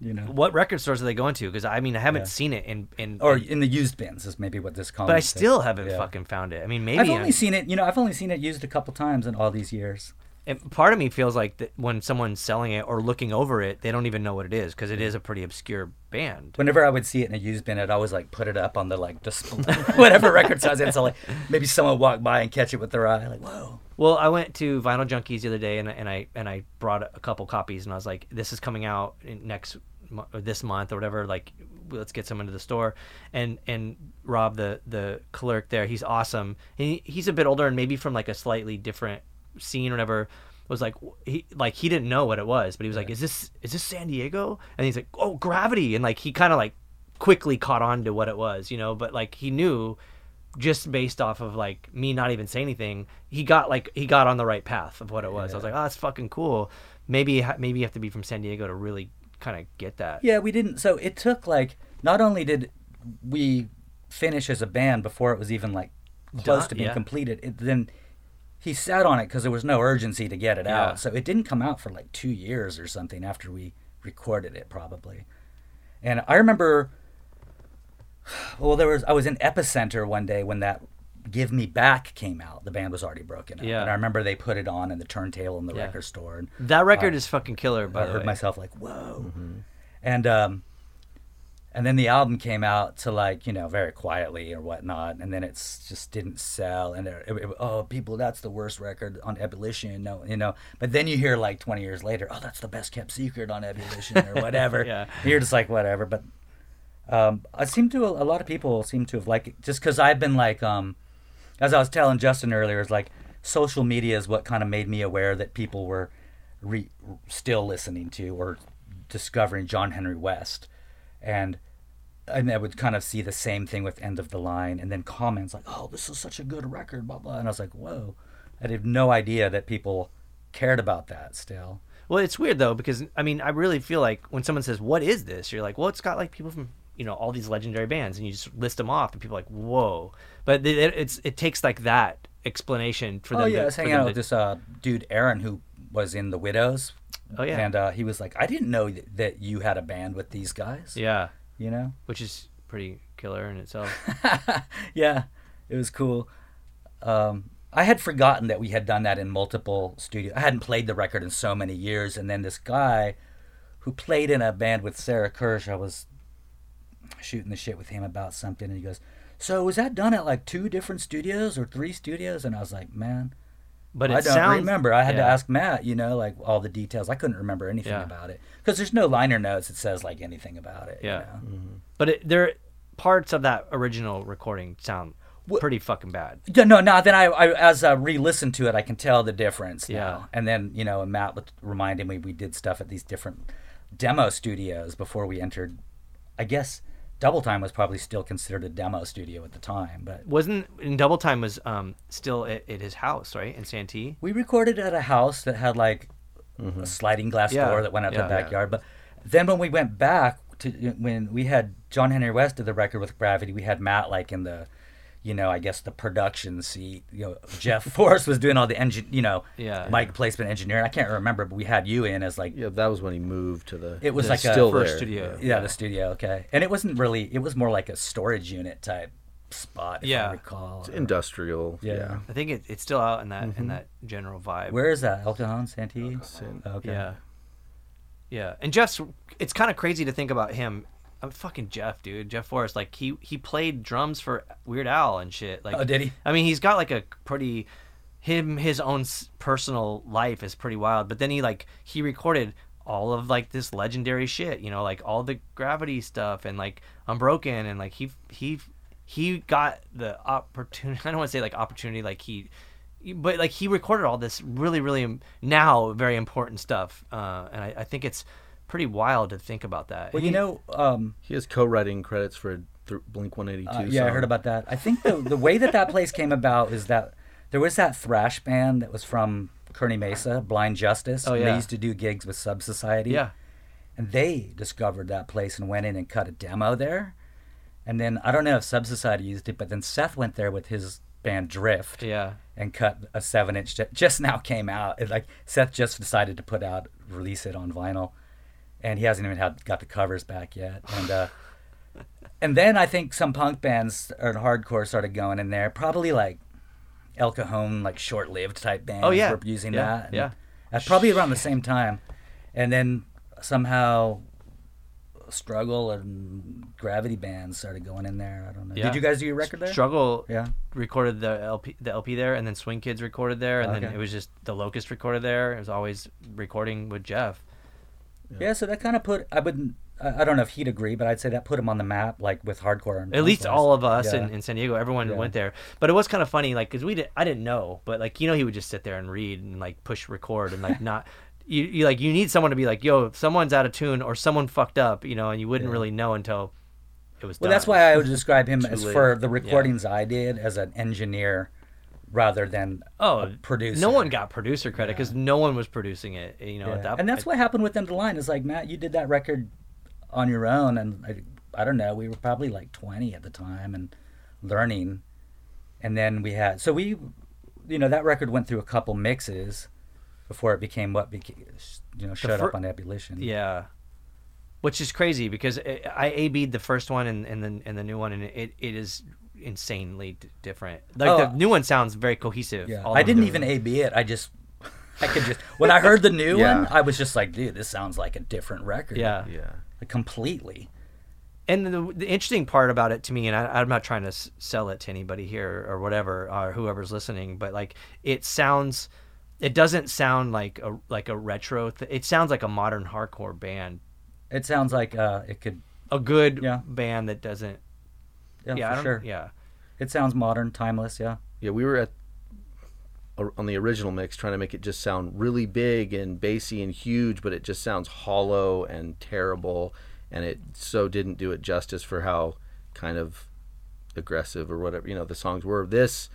Speaker 5: you know,
Speaker 4: What record stores are they going to? Because I mean, I haven't
Speaker 5: Yeah.
Speaker 4: seen it in in.
Speaker 5: or
Speaker 4: in-
Speaker 5: the used bins is maybe what this comment.
Speaker 4: but I still haven't
Speaker 5: Yeah.
Speaker 4: fucking found it. I mean, maybe
Speaker 5: I've
Speaker 4: I'm-
Speaker 5: only seen it. You know, I've only seen it used a couple times in all these years.
Speaker 4: And part of me feels like that when someone's selling it or looking over it, they don't even know what it is because it is a pretty obscure band.
Speaker 5: Whenever I would see it in a used bin, I'd always like put it up on the like display, (laughs) whatever record store I was. So like maybe someone walk by and catch it with their eye, like whoa.
Speaker 4: Well, I went to Vinyl Junkies the other day, and, and I and I brought a couple copies, and I was like, "This is coming out in next this month or whatever. Like, let's get some into the store." And and Rob, the the clerk there, he's awesome. He, he's a bit older and maybe from like a slightly different scene or whatever. Was like he like he didn't know what it was, but he was like, "Is this is this San Diego?" And he's like, "Oh, Gravity!" And like he kind of like quickly caught on to what it was, you know. But like he knew just based off of like me not even saying anything, he got like he got on the right path of what it was. I was like, oh, that's fucking cool. Maybe you maybe you have to be from San Diego to really kind of get that.
Speaker 5: Yeah, we didn't. So it took like not only did we finish as a band before it was even like close
Speaker 4: Done,
Speaker 5: to being
Speaker 4: yeah.
Speaker 5: completed, it, then he sat on it because there was no urgency to get it
Speaker 4: Yeah.
Speaker 5: out. So it didn't come out for like two years or something after we recorded it, probably. And I remember, well, there was I was in Epicenter one day when that "Give Me Back" came out. The band was already broken up,
Speaker 4: Yeah.
Speaker 5: and I remember they put it on in the turntable in the
Speaker 4: Yeah.
Speaker 5: record store. And
Speaker 4: That record is fucking killer. By
Speaker 5: I heard
Speaker 4: way.
Speaker 5: myself like, whoa. And um, and then the album came out to like you know very quietly or whatnot, and then it's just didn't sell. And it, it- oh, people, that's the worst record on Ebullition. No, you know. But then you hear like 20 years later, oh, that's the best kept secret on Ebullition or whatever. (laughs)
Speaker 4: Yeah.
Speaker 5: And you're just like whatever. But um, I seem to a lot of people seem to have liked it just because I've been like um, as I was telling Justin earlier, is like social media is what kind of made me aware that people were re- still listening to or discovering John Henry West, and and I would kind of see the same thing with End of the Line, and then comments like, "Oh, this is such a good record," blah blah, and I was like, "Whoa," I had no idea that people cared about that still.
Speaker 4: Well, it's weird though because I mean I really feel like when someone says what is this, you're like, well, it's got like people from you know all these legendary bands, and you just list them off, and people are like, whoa. But it, it- it's it takes like that explanation for them.
Speaker 5: oh yeah,
Speaker 4: to,
Speaker 5: I was hanging out with this uh, dude Aaron who was in the Widows.
Speaker 4: Oh, yeah.
Speaker 5: and uh, he was like, "I didn't know th- that you had a band with these guys."
Speaker 4: Yeah,
Speaker 5: you know.
Speaker 4: which is pretty killer in itself. (laughs)
Speaker 5: yeah, it was cool. Um, I had forgotten that we had done that in multiple studios. I hadn't played the record in so many years, and then this guy who played in a band with Sarah Kirsch, I was shooting the shit with him about something, and he goes, "So was that done at like two different studios or three studios?" And I was like, "Man."
Speaker 4: But it
Speaker 5: I don't
Speaker 4: sounds,
Speaker 5: remember. I had to ask Matt, you know, like all the details. I couldn't remember anything
Speaker 4: Yeah.
Speaker 5: about it because there's no liner notes that says like anything about it. you
Speaker 4: Yeah.
Speaker 5: know? Mm-hmm.
Speaker 4: But it, there parts of that original recording sound
Speaker 5: Wha-
Speaker 4: pretty fucking bad.
Speaker 5: Yeah, no, no. Then I, I as I re-listened to it, I can tell the difference.
Speaker 4: Yeah.
Speaker 5: Now. And then you know, and Matt was reminding me we did stuff at these different demo studios before we entered. I guess Double Time was probably still considered a demo studio at the time, but
Speaker 4: Wasn't in Double Time was um still at, at his house right in Santee.
Speaker 5: we recorded at a house that had like a sliding glass
Speaker 4: Yeah,
Speaker 5: door that went out to
Speaker 4: yeah,
Speaker 5: the
Speaker 4: yeah.
Speaker 5: backyard. But then when we went back to when we had John Henry West did the record with Gravity, we had Matt like in the you know, I guess the production seat. You know, Jeff (laughs) Forrest was doing all the engine, you know,
Speaker 4: Yeah.
Speaker 5: mic placement engineering. I can't remember, but we had you in as like
Speaker 1: Yeah, that was when he moved to the.
Speaker 5: It was
Speaker 1: the
Speaker 5: like a
Speaker 4: first studio.
Speaker 5: yeah, the studio. Okay, and it wasn't really. It was more like a storage unit type spot. If
Speaker 4: Yeah.
Speaker 5: I recall.
Speaker 1: It's industrial.
Speaker 5: Yeah.
Speaker 1: Yeah.
Speaker 4: I think it, it's still out in that in mm-hmm. that general vibe.
Speaker 5: Where is that? El Cajon, Santee.
Speaker 1: San-
Speaker 5: Okay.
Speaker 4: Yeah. Yeah. And Jeff's it's kind of crazy to think about him. I'm fucking Jeff, dude. Jeff Forrest. Like he he played drums for Weird Al and shit. Like
Speaker 5: Oh, did he?
Speaker 4: I mean, he's got like a pretty him his own personal life is pretty wild. But then he like he recorded all of like this legendary shit, you know, like all the gravity stuff and like Unbroken and like he he he got the opportunity. (laughs) I don't want to say like opportunity, like he, but like he recorded all this really really now very important stuff, uh, and I, I think it's pretty wild to think about that.
Speaker 5: Well,
Speaker 4: He-
Speaker 5: you know, um,
Speaker 1: He has co-writing credits for th- Blink 182.
Speaker 5: uh, yeah, I heard about that. I think the the way that that place came about is that there was that thrash band that was from Kearny Mesa, Blind Justice.
Speaker 4: Oh,
Speaker 5: and
Speaker 4: yeah.
Speaker 5: They used to do gigs with Sub Society.
Speaker 4: yeah,
Speaker 5: and they discovered that place and went in and cut a demo there. And then I don't know if Sub Society used it, but then Seth went there with his band Drift
Speaker 4: yeah.
Speaker 5: and cut a seven inch that just now came out. It, like Seth just decided to put out release it on vinyl, and he hasn't even had got the covers back yet. And uh, (laughs) and then I think some punk bands or hardcore started going in there, probably like El Cajon, like short lived type bands.
Speaker 4: Oh, yeah.
Speaker 5: were using
Speaker 4: Yeah,
Speaker 5: that. and
Speaker 4: yeah.
Speaker 5: That's probably around the same time, and then somehow. Struggle and Gravity bands started going in there. I don't know.
Speaker 4: Yeah.
Speaker 5: Did you guys do your record there?
Speaker 4: Struggle
Speaker 5: Yeah.
Speaker 4: recorded the LP the LP there, and then Swing Kids recorded there, and then it was just the Locust recorded there. It was always recording with Jeff.
Speaker 5: Yeah, so that kind of put I wouldn't I don't know if he'd agree, but I'd say that put him on the map, like with hardcore. And
Speaker 4: At least all of us
Speaker 5: Yeah.
Speaker 4: in, in San Diego, everyone
Speaker 5: Yeah.
Speaker 4: went there. But it was kind of funny, like, cause we did, I didn't know, but like, you know, he would just sit there and read and like push record and like (laughs) not, you, you like, you need someone to be like, yo, if someone's out of tune or someone fucked up, you know, and you wouldn't
Speaker 5: Yeah.
Speaker 4: really know until it was
Speaker 5: Well,
Speaker 4: done.
Speaker 5: that's why I would describe him (laughs) as
Speaker 1: late.
Speaker 5: for the recordings I did as an engineer rather than
Speaker 4: oh,
Speaker 5: producer.
Speaker 4: No one got producer credit because no one was producing it, you know,
Speaker 5: Yeah.
Speaker 4: at that
Speaker 5: and that's
Speaker 4: point.
Speaker 5: what happened with End of the Line. Is like Matt, you did that record on your own, and I, I don't know, we were probably like twenty at the time and learning, and then we had so we, you know, that record went through a couple mixes before it became what became, you know, shut
Speaker 4: fir-
Speaker 5: up on Ebullition.
Speaker 4: Yeah. Which is crazy because eh, I I A-B'd the first one and, and then and the new one and it, it is insanely d- different. Like
Speaker 5: Oh,
Speaker 4: the new one sounds very cohesive.
Speaker 5: Yeah,
Speaker 4: all
Speaker 5: I didn't even A B it. I just, (laughs) I could just when I heard the new
Speaker 1: Yeah.
Speaker 5: one, I was just like, dude, this sounds like a different record.
Speaker 4: Yeah.
Speaker 1: Yeah.
Speaker 5: like, completely.
Speaker 4: And the, the interesting part about it to me, and I, I'm not trying to s- sell it to anybody here or whatever, or whoever's listening, but like it sounds, it doesn't sound like a like a retro. Th- it sounds like a modern hardcore band,
Speaker 5: It sounds like uh, it could.
Speaker 4: a good
Speaker 5: Yeah.
Speaker 4: band that doesn't.
Speaker 5: Yeah,
Speaker 4: Yeah,
Speaker 5: for sure.
Speaker 4: Yeah,
Speaker 5: It sounds modern, timeless. Yeah.
Speaker 1: Yeah, we were at uh, on the original mix trying to make it just sound really big and bassy and huge, but it just sounds hollow and terrible, and it so didn't do it justice for how kind of aggressive or whatever you know the songs were. This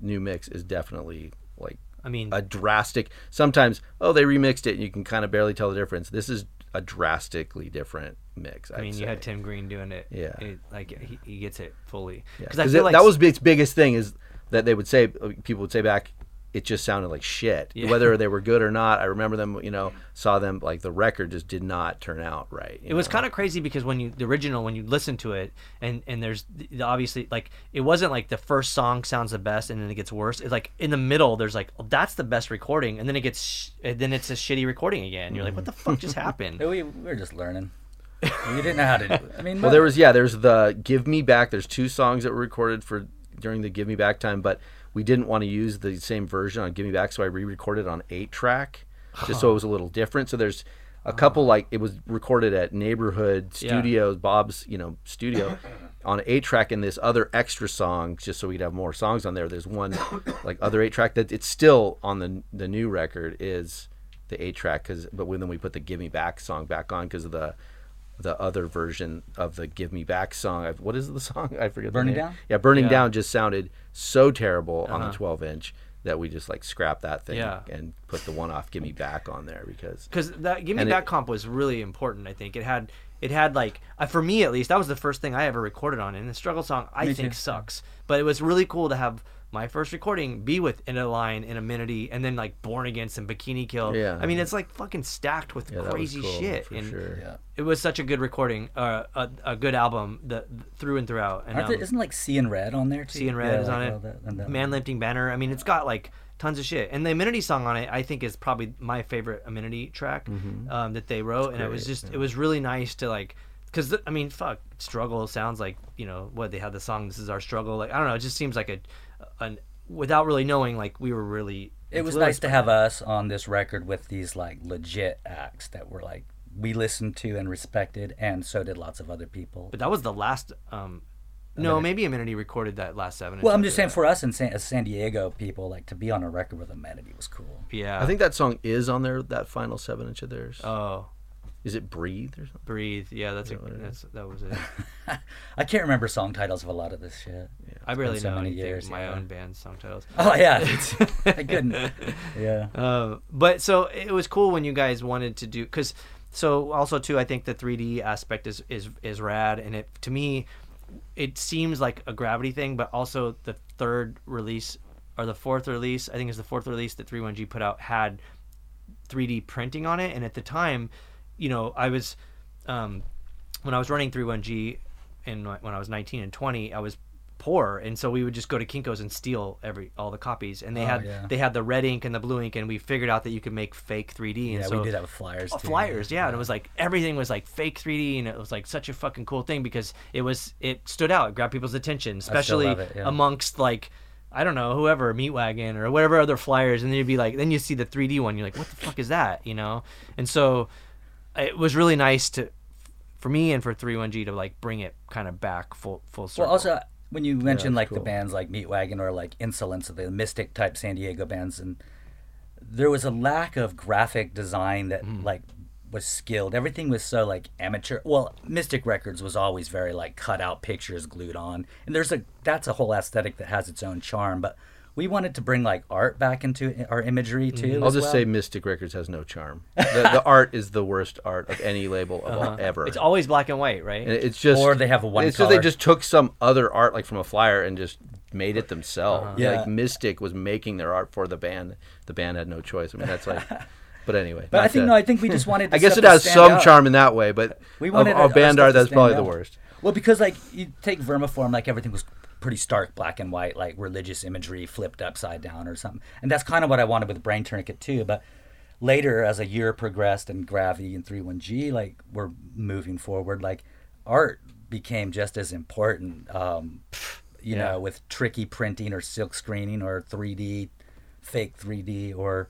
Speaker 1: new mix is definitely like
Speaker 4: I mean,
Speaker 1: a drastic. Sometimes oh they remixed it and you can kind of barely tell the difference. This is a drastically different mix.
Speaker 4: I mean, you had Tim Green doing it.
Speaker 1: Yeah.
Speaker 4: It, like he, he gets it fully.
Speaker 1: Yeah,
Speaker 4: Because I
Speaker 1: 'cause
Speaker 4: feel
Speaker 1: it-
Speaker 4: like
Speaker 1: that was its biggest thing is that they would say people would say back it just sounded like shit
Speaker 4: Yeah.
Speaker 1: whether they were good or (laughs) not i remember them you know saw them like the record just did not turn out right
Speaker 4: It was kind of crazy because when you the original when you listen to it and and there's the, obviously like it wasn't like the first song sounds the best and then it gets worse. It's like in the middle there's like oh, that's the best recording and then it gets sh- and then it's a shitty recording again. You're like mm. what the fuck just (laughs) happened?
Speaker 5: We, we were just learning. We didn't know how to. do it. I mean,
Speaker 1: well there was yeah there's the give me back there's two songs that were recorded for during the give me back time but we didn't want to use the same version on give me back so i re-recorded on eight track just so it was a little different so there's a oh. couple like it was recorded at neighborhood
Speaker 4: Yeah.
Speaker 1: studios bob's you know studio (laughs) on eight track and this other extra song just so we'd have more songs on there there's one (coughs) like other eight track that it's still on the the new record is the eight track because but when then we put the give me back song back on because of the the other version of the give me back song I- what is the song (laughs) i forget
Speaker 5: Burning
Speaker 1: the name.
Speaker 5: Down?
Speaker 1: yeah burning
Speaker 4: Yeah.
Speaker 1: down just sounded so terrible on
Speaker 4: Uh-huh.
Speaker 1: the 12 inch that we just like scrapped that thing
Speaker 4: Yeah.
Speaker 1: and put the one off give me back on there because
Speaker 4: Because that give me
Speaker 1: And it-
Speaker 4: back comp was really important. I think it had it had like uh, for me at least that was the first thing I ever recorded on, it. and the struggle song I think
Speaker 5: too.
Speaker 4: sucks, but it was really cool to have my first recording be with End of Line in Amenity and then like Born Against and Bikini Kill.
Speaker 1: Yeah.
Speaker 4: I mean it's like fucking stacked with
Speaker 1: Yeah,
Speaker 4: crazy
Speaker 1: cool,
Speaker 4: shit,
Speaker 1: for
Speaker 4: and
Speaker 1: sure.
Speaker 5: Yeah.
Speaker 4: it was such a good recording, uh, a, a good album that through and throughout. And
Speaker 5: Aren't
Speaker 4: um,
Speaker 5: there, isn't like Seein' Red on there too?
Speaker 4: Seein' Red
Speaker 5: Yeah,
Speaker 4: is on
Speaker 5: like
Speaker 4: it.
Speaker 5: all that- that-
Speaker 4: Man lifting banner. I mean, it's got like tons of shit. And the amenity song on it, I think, is probably my favorite amenity track um, that they wrote. and it was
Speaker 1: Mm-hmm.
Speaker 4: just, it was really nice to like, because I mean, fuck, struggle sounds like you know what they had the song. This is our struggle. Like I don't know. It just seems like a, an without really knowing, like we were really.
Speaker 5: It was nice to have
Speaker 4: that.
Speaker 5: us on this record with these like legit acts that were like we listened to and respected, and so did lots of other people.
Speaker 4: But that was the last. um no, maybe Amenity recorded that last seven.
Speaker 5: Well, I'm just saying for us in San, as San Diego people, like to be on a record with Amenity was cool.
Speaker 4: Yeah.
Speaker 1: I think that song is on there. That final seven inch of theirs.
Speaker 4: Oh,
Speaker 1: is it "Breathe" or something?
Speaker 4: breathe. Yeah, that's a, that's that was it. (laughs)
Speaker 5: I can't remember song titles of a lot of this shit.
Speaker 4: I barely
Speaker 5: so
Speaker 4: know
Speaker 5: many years,
Speaker 4: my
Speaker 5: yeah.
Speaker 4: own band song titles.
Speaker 5: Oh yeah, (laughs) I couldn't. Yeah.
Speaker 4: Uh, but so it was cool when you guys wanted to do because so also too I think the 3D aspect is is is rad and it to me it seems like a gravity thing but also the third release or the fourth release I think it's the fourth release that 31G put out had 3D printing on it and at the time you know I was um, when I was running 31G and when I was 19 and 20 I was poor and so we would just go to Kinko's and steal every all the copies and they
Speaker 5: Oh,
Speaker 4: had
Speaker 5: yeah.
Speaker 4: they had the red ink and the blue ink and we figured out that you could make fake 3D and
Speaker 5: Yeah,
Speaker 4: so
Speaker 5: we did that with flyers.
Speaker 4: Oh,
Speaker 5: too.
Speaker 4: flyers yeah. and it was like everything was like fake 3D and it was like such a fucking cool thing because it was it stood out it grabbed people's attention especially
Speaker 5: it, yeah.
Speaker 4: amongst like I don't know whoever Meatwagon or whatever other flyers and then you'd be like then you see the 3D one you're like what the fuck is that you know and so it was really nice to for me and for 31G to like bring it kind of back full full circle
Speaker 5: Well, also when you mentioned
Speaker 1: that's
Speaker 5: like the bands like Meatwagon or like Insolence, the Mystic type San Diego bands, and there was a lack of graphic design that
Speaker 1: Mm.
Speaker 5: like was skilled. Everything was so like amateur. Well, Mystic Records was always very like cut out pictures glued on, and there's a that's a whole aesthetic that has its own charm. But we wanted to bring like art back into our imagery too.
Speaker 1: Mm-hmm. I'll just
Speaker 5: well.
Speaker 1: say Mystic Records has no charm. The, the (laughs) art is the worst art of any label of all, ever.
Speaker 4: Uh-huh. it's always black and white right
Speaker 1: And it's just
Speaker 5: Or they have a one
Speaker 1: It's just they just took some other art like from a flyer and just made it themselves.
Speaker 5: Uh-huh. Yeah.
Speaker 1: Like Mystic was making their art for the band. The band had no choice. I mean that's like (laughs) But anyway.
Speaker 5: But I think
Speaker 1: to-
Speaker 5: no, I think we just wanted. (laughs)
Speaker 1: I guess it has some
Speaker 5: out.
Speaker 1: charm in that way, but
Speaker 5: We
Speaker 1: of
Speaker 5: wanted
Speaker 1: our
Speaker 5: our
Speaker 1: band art that's
Speaker 5: stand
Speaker 1: probably the worst.
Speaker 5: Well, because like you take Vermiform, like everything was pretty stark black and white, like religious imagery flipped upside down or something, and that's kind of what I wanted with Brain Tourniquet too. But later, as a year progressed and Gravity and Three One G, like we're moving forward, like art became just as important. Um, you
Speaker 4: Yeah.
Speaker 5: know, with tricky printing or silk screening or 3D, fake 3D or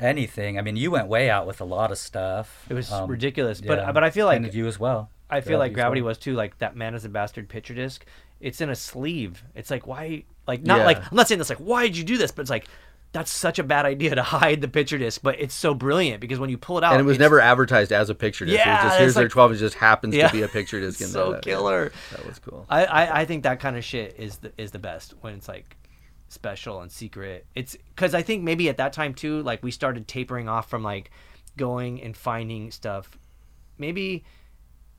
Speaker 5: anything. I mean, you went way out with a lot of stuff.
Speaker 4: It was
Speaker 5: Um,
Speaker 4: ridiculous, but
Speaker 5: yeah,
Speaker 4: but I feel like
Speaker 5: and you as well.
Speaker 4: I feel like Gravity
Speaker 5: well.
Speaker 4: was too. Like that Man is a Bastard picture disc. It's in a sleeve. It's like why? Like not
Speaker 1: Yeah.
Speaker 4: like I'm not saying this like why did you do this, but it's like that's such a bad idea to (laughs) hide the picture disc. But it's so brilliant because when you pull it out,
Speaker 1: And it was never advertised as a picture disc. it
Speaker 4: Yeah,
Speaker 1: was just here's their 12 It just happens
Speaker 4: Yeah.
Speaker 1: to be a picture disc (laughs) in
Speaker 4: so.
Speaker 1: That-
Speaker 4: killer.
Speaker 1: That was cool.
Speaker 4: I, I I think that kind of shit is the is the best when it's like special and secret. It's because I think maybe at that time too, like we started tapering off from like going and finding stuff. Maybe,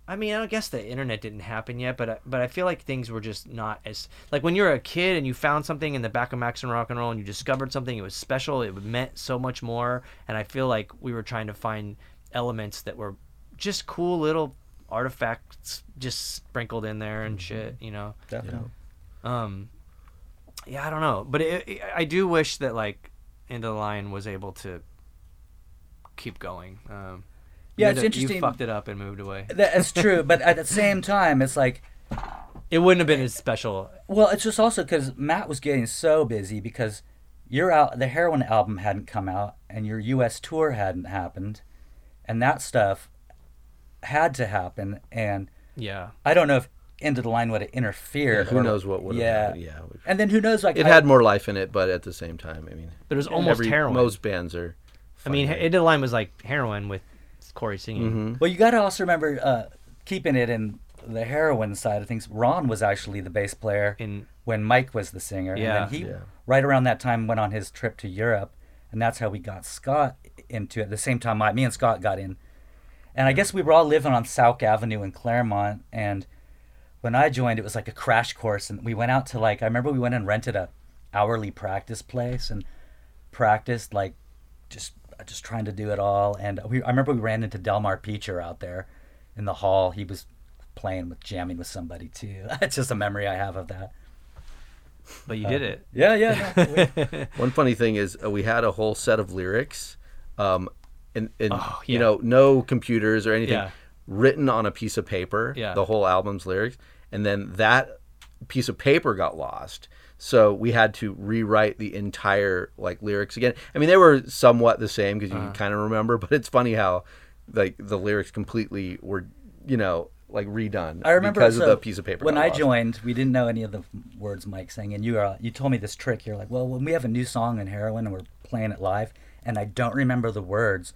Speaker 4: I mean, I guess the internet didn't happen yet, but I- but I feel like things were just not as like when you're a kid and you found something in the back of Max and Rock and Roll and you discovered something, it was special. It meant so much more, and I feel like we were trying to find elements that were just cool little artifacts just sprinkled in there and shit, you know.
Speaker 1: Definitely.
Speaker 4: Um, yeah, I don't know, but it, it- I do wish that like End of the Line was able to keep going. Um,
Speaker 5: Yeah, it's
Speaker 4: did-
Speaker 5: interesting.
Speaker 4: You fucked it up and moved away.
Speaker 5: That's true, but at the same time, it's like,
Speaker 4: It wouldn't have been as special.
Speaker 5: well, it's just also because Matt was getting so busy because your out the heroin album hadn't come out and your U.S. tour hadn't happened, and that stuff had to happen. And
Speaker 4: Yeah,
Speaker 5: I don't know if End of the Line would have interfered.
Speaker 1: Who
Speaker 5: or-
Speaker 1: knows what would have
Speaker 5: yeah.
Speaker 1: happened? Yeah.
Speaker 5: And then who knows? Like
Speaker 1: It
Speaker 5: I-
Speaker 1: had more life in it, but at the same time, I mean,
Speaker 4: but it was almost
Speaker 1: every-
Speaker 4: heroin.
Speaker 1: Most bands are.
Speaker 4: I mean,
Speaker 1: finite.
Speaker 4: End of the Line was like heroin with Corey singing.
Speaker 1: Mm-hmm.
Speaker 5: Well, you got to also remember uh, keeping it in the heroin side of things. Ron was actually the bass player
Speaker 4: In
Speaker 5: when Mike was the singer.
Speaker 4: Yeah.
Speaker 5: And then he,
Speaker 1: Yeah.
Speaker 5: right around that time, went on his trip to Europe. And that's how we got Scott into it. At the same time, I, me and Scott got in. And I guess we were all living on South Avenue in Clairemont. And when I joined, it was like a crash course. And we went out to like, I remember we went and rented a hourly practice place and practiced like just just trying to do it all. And we, I remember we ran into Delmar Peacher out there in the hall. He was playing with jamming with somebody too. (laughs) That's just a memory I have of that.
Speaker 4: But you did it.
Speaker 5: Yeah, yeah. no, (laughs) (laughs)
Speaker 1: One funny thing is uh, we had a whole set of lyrics, um, and, and
Speaker 4: Oh,
Speaker 1: you know, no computers or anything,
Speaker 4: Yeah.
Speaker 1: written on a piece of paper.
Speaker 4: Yeah.
Speaker 1: The whole album's lyrics, and then that piece of paper got lost. So we had to rewrite the entire like lyrics again. I mean, they were somewhat the same because you
Speaker 4: Uh-huh.
Speaker 1: kind of remember, but it's funny how like the lyrics completely were, you know, like redone.
Speaker 5: I remember
Speaker 1: because
Speaker 5: so
Speaker 1: of the piece of paper.
Speaker 5: When I
Speaker 1: lost.
Speaker 5: joined, we didn't know any of the words Mike sang, and you uh, you told me this trick. You're like, well, when we have a new song in Heroin and we're playing it live, and I don't remember the words,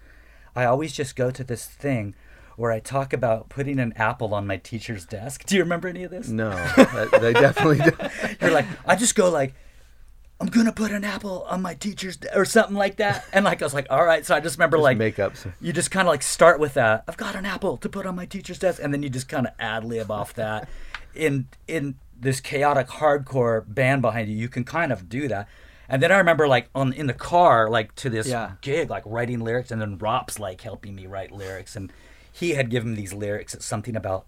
Speaker 5: I always just go to this thing where I talk about putting an apple on my teacher's desk. Do you remember any of this?
Speaker 1: No, (laughs) they definitely. do.
Speaker 5: You're like, I just go like, I'm gonna put an apple on my teacher's de-, or something like that, and like I was like, all right. So I just remember like
Speaker 1: make up
Speaker 5: you just kind of like start with that. I've got an apple to put on my teacher's desk, and then you just kind of ad lib off that. (laughs) In in this chaotic hardcore band behind you, you can kind of do that. And then I remember like on in the car, like to this
Speaker 4: Yeah.
Speaker 5: gig, like writing lyrics, and then Rob's like helping me write lyrics, and he had given me these lyrics. It's something about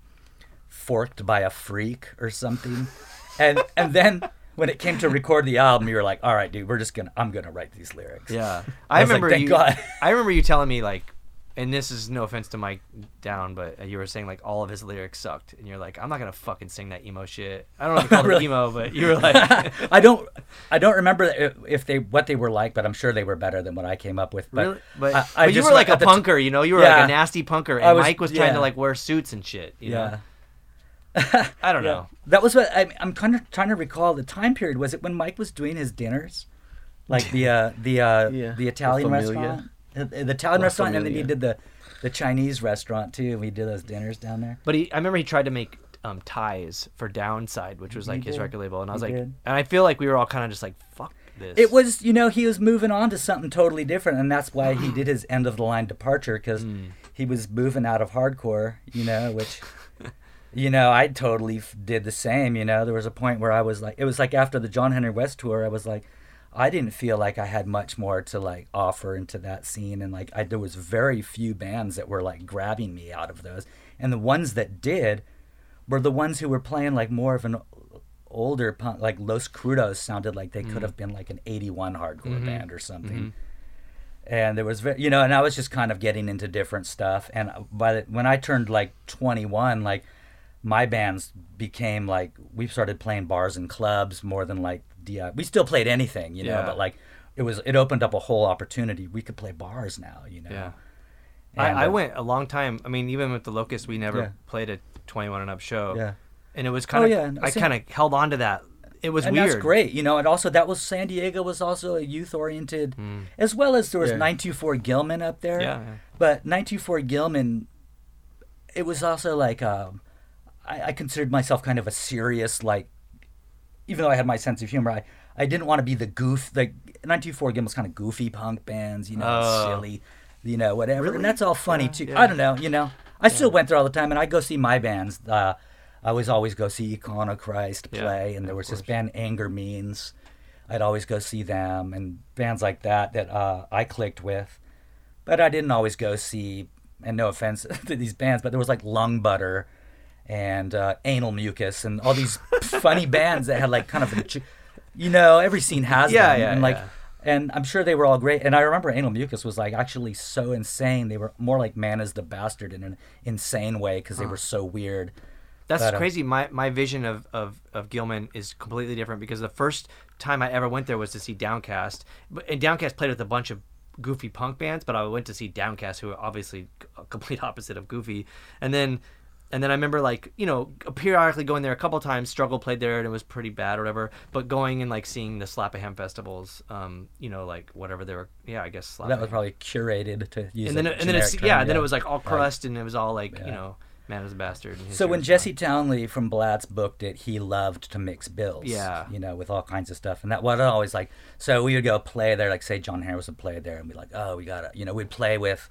Speaker 5: forked by a freak or something. And and then when it came to record the album, you were like, "All right, dude, we're just gonna I'm gonna write these lyrics."
Speaker 4: Yeah,
Speaker 5: I
Speaker 4: I,
Speaker 5: like,
Speaker 4: remember
Speaker 5: "Thank
Speaker 4: you.
Speaker 5: God."
Speaker 4: I remember you telling me like, and this is no offense to Mike Down, but you were saying like all of his lyrics sucked, and you're like, I'm not gonna fucking sing that emo shit. I don't know if you called (laughs)
Speaker 5: Really?
Speaker 4: it emo, but you were like, (laughs)
Speaker 5: I don't I don't remember if- if they what they were like, but I'm sure they were better than what I came up with. But,
Speaker 4: really? But,
Speaker 5: I, I
Speaker 4: but you
Speaker 5: just
Speaker 4: were like a
Speaker 5: at the t-
Speaker 4: punker, you know. You were
Speaker 5: Yeah.
Speaker 4: like a nasty punker, and
Speaker 5: was-
Speaker 4: Mike was trying
Speaker 5: yeah.
Speaker 4: to like wear suits and shit. You
Speaker 5: yeah.
Speaker 4: know? (laughs) I don't know.
Speaker 5: That was what I, I'm kind of trying to recall the time period. Was it when Mike was doing his dinners, like the uh, the uh,
Speaker 1: Yeah,
Speaker 5: the Italian
Speaker 1: La Familia.
Speaker 5: restaurant, Uh, the Italian restaurant, and then he did the the Chinese restaurant too. We did those dinners down there.
Speaker 4: But he, I remember he tried to make um, ties for Downside, which was like his record label, and I was
Speaker 5: He
Speaker 4: like,
Speaker 5: did.
Speaker 4: and I feel like we were all kind of just like, fuck this.
Speaker 5: It was, you know, he was moving on to something totally different, and that's why he did his end of the line departure because
Speaker 4: Hmm.
Speaker 5: he was moving out of hardcore, you know, which, you know, I totally f- did the same. You know, there was a point where I was like, it was like after the John Henry West tour, I was like, I didn't feel like I had much more to like offer into that scene, and like I, there was very few bands that were like grabbing me out of those, and the ones that did were the ones who were playing like more of an older punk, like Los Crudos sounded like they could mm. have been like an 81 hardcore mm-hmm. band or something. Mm-hmm. And there was, you know, and I was just kind of getting into different stuff. And by the, when I turned like 21, like my bands became like, we started playing bars and clubs more than like DI. We still played anything, you know,
Speaker 4: Yeah.
Speaker 5: but like it was, it opened up a whole opportunity. We could play bars now, you know.
Speaker 4: Yeah.
Speaker 5: And,
Speaker 4: I, I
Speaker 5: uh,
Speaker 4: went a long time. I mean, even with the Locust, we never
Speaker 5: Yeah.
Speaker 4: played a 21 and up show.
Speaker 5: Yeah.
Speaker 4: And it was kind of,
Speaker 5: Oh, yeah.
Speaker 4: I kind of held on to that. It was
Speaker 5: and
Speaker 4: weird.
Speaker 5: that's great, you know. And also, that was San Diego was also a youth oriented, as well as there was
Speaker 1: Yeah.
Speaker 5: 924 Gilman up there.
Speaker 4: Yeah, yeah.
Speaker 5: But 924 Gilman, it was also like um, I, I considered myself kind of a serious like, even though I had my sense of humor, I I didn't want to be the goof. Like 924 Gilman was kind of goofy punk bands, you know,
Speaker 4: Oh.
Speaker 5: silly, you know, whatever.
Speaker 4: Really?
Speaker 5: And that's all funny
Speaker 4: Yeah,
Speaker 5: too.
Speaker 4: yeah.
Speaker 5: I don't know, you know. I still went there all the time, and I go see my bands. Uh, I was always go see Econochrist
Speaker 4: Yeah,
Speaker 5: play, and there was this band Anger Means. I'd always go see them, and bands like that that uh, I clicked with. But I didn't always go see. And no offense (laughs) to these bands, but there was like Lung Butter and uh, Anal Mucus and all these funny bands that had like kind of, a, you know, every scene has
Speaker 4: Yeah,
Speaker 5: them.
Speaker 4: yeah,
Speaker 5: and like,
Speaker 4: yeah.
Speaker 5: and I'm sure they were all great. And I remember Anal Mucus was like actually so insane. They were more like Man is the Bastard in an insane way because they were so weird.
Speaker 4: That's
Speaker 5: But, uh,
Speaker 4: crazy. My my vision of, of, of Gilman is completely different because the first time I ever went there was to see Downcast. And Downcast played with a bunch of goofy punk bands, but I went to see Downcast, who are obviously a complete opposite of goofy. And then and then I remember like you know periodically going there a couple times. Struggle played there and it was pretty bad or whatever. But going and like seeing the Slap a Ham festivals, um, you know like whatever they were. Yeah, I guess Slap.
Speaker 5: That was probably curated to use.
Speaker 4: and then and then it's
Speaker 5: generic
Speaker 4: yeah,
Speaker 5: term,
Speaker 4: then it was like all crust and it was all like
Speaker 5: Yeah.
Speaker 4: you know man is a bastard. and
Speaker 5: So when Jesse Townley from Blatz booked it, he loved to mix bills.
Speaker 4: Yeah.
Speaker 5: You know, with all kinds of stuff. And that was always like so we would go play there, like say John Harris would play there and be like, Oh, we gotta you know, we'd play with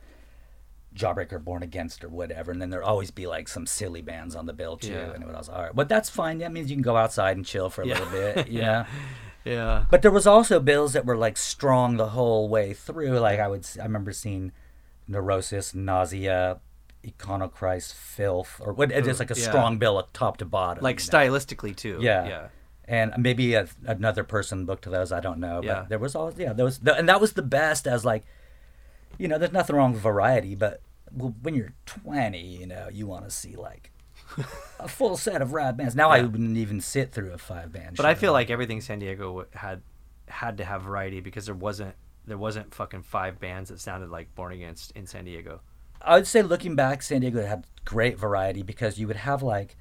Speaker 5: Jawbreaker, Born Against, or whatever, and then there'd always be like some silly bands on the bill too,
Speaker 4: Yeah.
Speaker 5: and it was all right. But that's fine. That means you can go outside and chill for a
Speaker 4: Yeah.
Speaker 5: little bit. Yeah. (laughs)
Speaker 4: Yeah.
Speaker 5: But there was also bills that were like strong the whole way through. Like I would, I remember seeing Neurosis, Nausea, Econochrist, Filth, or what? It's like a
Speaker 4: Yeah.
Speaker 5: strong bill, top to bottom.
Speaker 4: Like
Speaker 5: you know?
Speaker 4: stylistically too.
Speaker 5: Yeah.
Speaker 4: Yeah.
Speaker 5: and maybe a, another person booked those. I don't know.
Speaker 4: Yeah.
Speaker 5: But there was all yeah. There was and that was the best as like, you know, there's nothing wrong with variety, but when you're 20, you know, you want to see like (laughs) a full set of rad bands. Now I wouldn't even sit through a five band. Show.
Speaker 4: But I feel like everything San Diego had had to have variety because there wasn't there wasn't fucking five bands that sounded like Born Against in San Diego.
Speaker 5: I would say looking back, San Diego had great variety because you would have like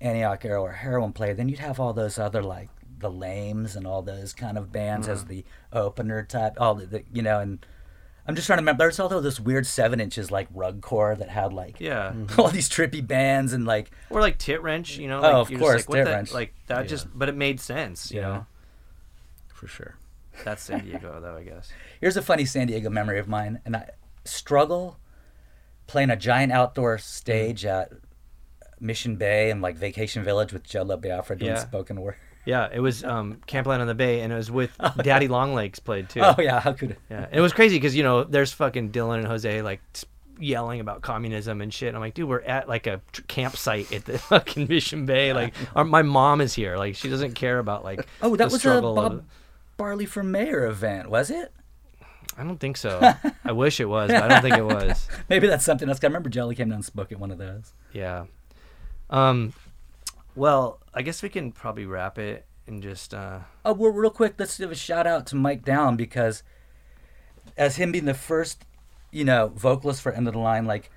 Speaker 5: Antioch Arrow or Heroin play, then you'd have all those other like the Lames and all those kind of bands as mm-hmm. the opener type. All the, the you know, and I'm just trying to remember. There's also this weird seven inches like rugcore that had like
Speaker 4: Yeah. (laughs)
Speaker 5: all these trippy bands and like
Speaker 4: Or like Tit Wrench, you know?
Speaker 5: Oh, of
Speaker 4: you're just
Speaker 5: course,
Speaker 4: like,
Speaker 5: Tit Wrench.
Speaker 4: Like that just, but it made sense, you
Speaker 5: Yeah.
Speaker 4: know?
Speaker 1: for sure.
Speaker 4: That's San Diego, though, I guess.
Speaker 5: Here's a funny San Diego memory of mine, and I struggle playing a giant outdoor stage mm-hmm. at Mission Bay and like Vacation Village with Jello Biafra doing
Speaker 4: Yeah.
Speaker 5: spoken word.
Speaker 4: Yeah, it was um, Campland on the Bay, and it was with (laughs) Daddy Longlegs played too.
Speaker 5: Oh yeah, how could it?
Speaker 4: Yeah, and it was crazy because you know there's fucking Dylan and Jose like yelling about communism and shit. I'm like, dude, we're at like a tr- campsite at the (laughs) fucking Mission Bay. Like, our, my mom is here. Like, she doesn't care about like. (laughs)
Speaker 5: Oh, that
Speaker 4: the
Speaker 5: was a Bob
Speaker 4: of-
Speaker 5: Barley for Mayor event, was it?
Speaker 4: I don't think so. I wish it was, but I don't think it was.
Speaker 5: Maybe that's something else. I remember Jello came down and spoke at one of those.
Speaker 4: Yeah. Um. Well, I guess we can probably wrap it and just. uh
Speaker 5: Oh, well, real quick, let's give a shout out to Mike Down because as him being the first, you know, vocalist for End of the Line, like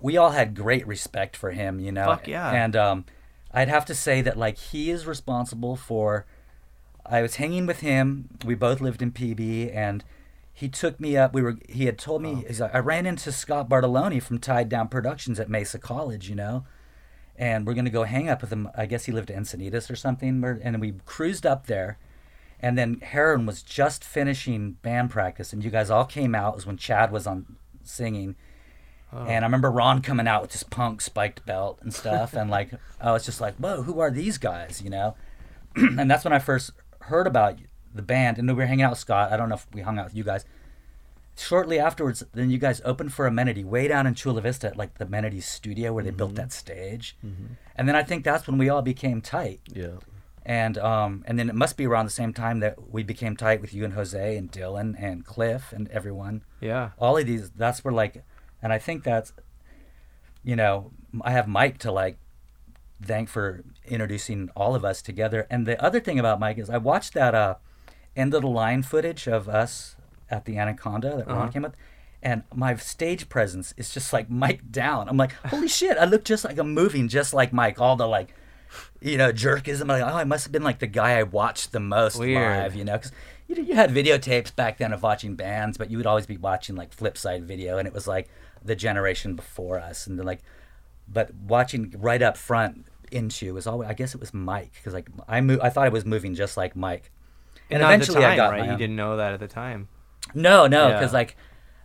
Speaker 5: we all had great respect for him, you know.
Speaker 4: Fuck yeah.
Speaker 5: And um, I'd have to say that like he is responsible for. I was hanging with him. We both lived in PB, and he took me up. We were. He had told me. He's like, I ran into Scott Bartoloni from Tied Down Productions at Mesa College, you know and we're gonna go hang up with him. I guess he lived in Encinitas or something. And we cruised up there, and then Heroin was just finishing band practice, and you guys all came out. It was when Chad was on singing, oh. and I remember Ron coming out with his punk spiked belt and stuff, and like (laughs) I was just like, whoa, who are these guys? You know, (clears throat) and that's when I first heard about the band, and we were hanging out with Scott. I don't know if we hung out with you guys. Shortly afterwards, then you guys opened for Amenity way down in Chula Vista at like the Amenity studio where they built that stage. And then I think that's when we all became tight.
Speaker 1: Yeah.
Speaker 5: And um, and then it must be around the same time that we became tight with you and Jose and Dylan and Cliff and everyone.
Speaker 4: Yeah.
Speaker 5: All of these, that's where like, and I think that's, you know, I have Mike to like thank for introducing all of us together. And the other thing about Mike is I watched that uh, end of the line footage of us at the Anaconda that Ron
Speaker 4: Uh-huh.
Speaker 5: came with. And my stage presence is just like Mike down. I'm like, holy shit, I look just like I'm moving just like Mike. All the like, you know, jerkism. Like, oh, I must have been like the guy I watched the most
Speaker 4: Weird.
Speaker 5: live, you know, because you, you had videotapes back then of watching bands, but you would always be watching like Flipside video, and it was like the generation before us, and then like, but watching right up front into was always, I guess it was Mike, because like I mo- I thought I was moving just like Mike, and,
Speaker 4: the
Speaker 5: eventually I
Speaker 4: time,
Speaker 5: got
Speaker 4: right. You didn't know that at the time.
Speaker 5: No, no,
Speaker 4: Yeah.
Speaker 5: because like,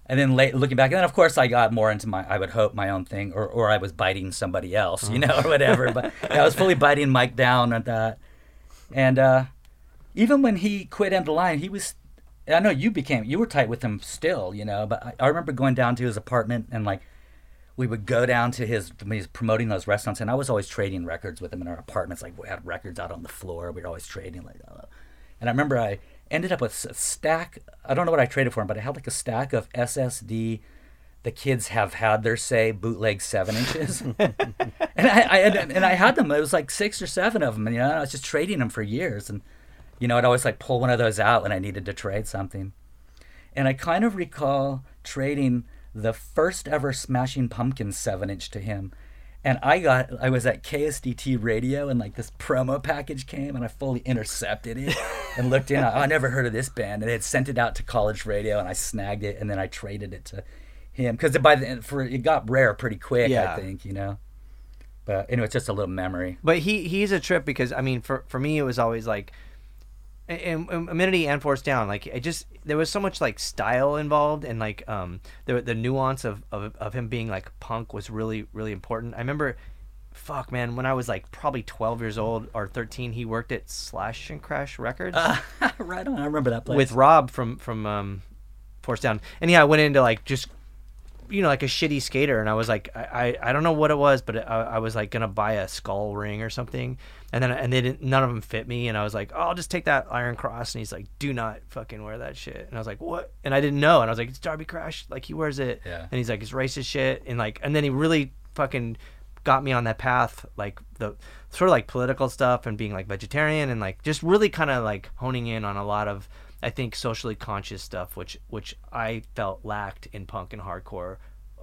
Speaker 5: and then late looking back, and then of course I got more into my, I would hope my own thing, or or I was biting somebody else, you know, or (laughs) whatever. But yeah, I was fully biting Mike down at that, and uh, even when he quit End of Line, he was. I know you became you were tight with him still, you know. But I, I remember going down to his apartment and like. We would go down to his when he was promoting those restaurants, and I was always trading records with him in our apartments. Like we had records out on the floor. We were always trading like, uh, and I remember I ended up with a stack. I don't know what I traded for him, but I had like a stack of SSD. The kids have had their say bootleg seven inches, (laughs) and I, I and, and I had them. It was like six or seven of them, and you know I was just trading them for years. And you know I'd always like pull one of those out when I needed to trade something. And I kind of recall trading the first ever Smashing Pumpkins seven inch to him. And I got, I was at KSDT radio and like this promo package came and I fully intercepted it (laughs) and looked in. I, I never heard of this band. And they had sent it out to college radio and I snagged it and then I traded it to him. Cause by the end, for, it got rare pretty quick,
Speaker 4: Yeah.
Speaker 5: I think, you know. But anyway, it's just a little memory.
Speaker 4: But he he's a trip because I mean for for me it was always like and, and Amenity and Force Down, like it just there was so much like style involved and like um the the nuance of, of of him being like punk was really really important. I remember, fuck man, when I was like probably twelve years old or thirteen, he worked at Slash and Crash Records (laughs)
Speaker 5: right on. I remember that place.
Speaker 4: with Rob from from um Force Down, and yeah, I went into like just you know like a shitty skater, and I was like I I, I don't know what it was, but I, I was like gonna buy a skull ring or something, and then and they didn't none of them fit me, and I was like oh I'll just take that Iron Cross, and he's like do not fucking wear that shit, and I was like what, and I didn't know, and I was like it's Darby Crash, like he wears it,
Speaker 5: Yeah.
Speaker 4: and he's like it's racist shit, and like and then he really fucking got me on that path like the sort of like political stuff and being like vegetarian and like just really kind of like honing in on a lot of I think socially conscious stuff which which I felt lacked in punk and hardcore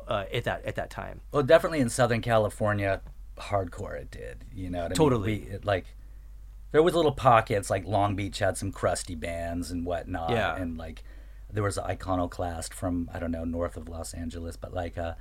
Speaker 4: uh, at that at that time.
Speaker 5: Well, definitely in Southern California, hardcore it did. You know what I
Speaker 4: Totally.
Speaker 5: mean? We, it, like, there was little pockets. Like Long Beach had some crusty bands and whatnot.
Speaker 4: Yeah.
Speaker 5: And like, there was an iconoclast from I don't know north of Los Angeles, but like, uh,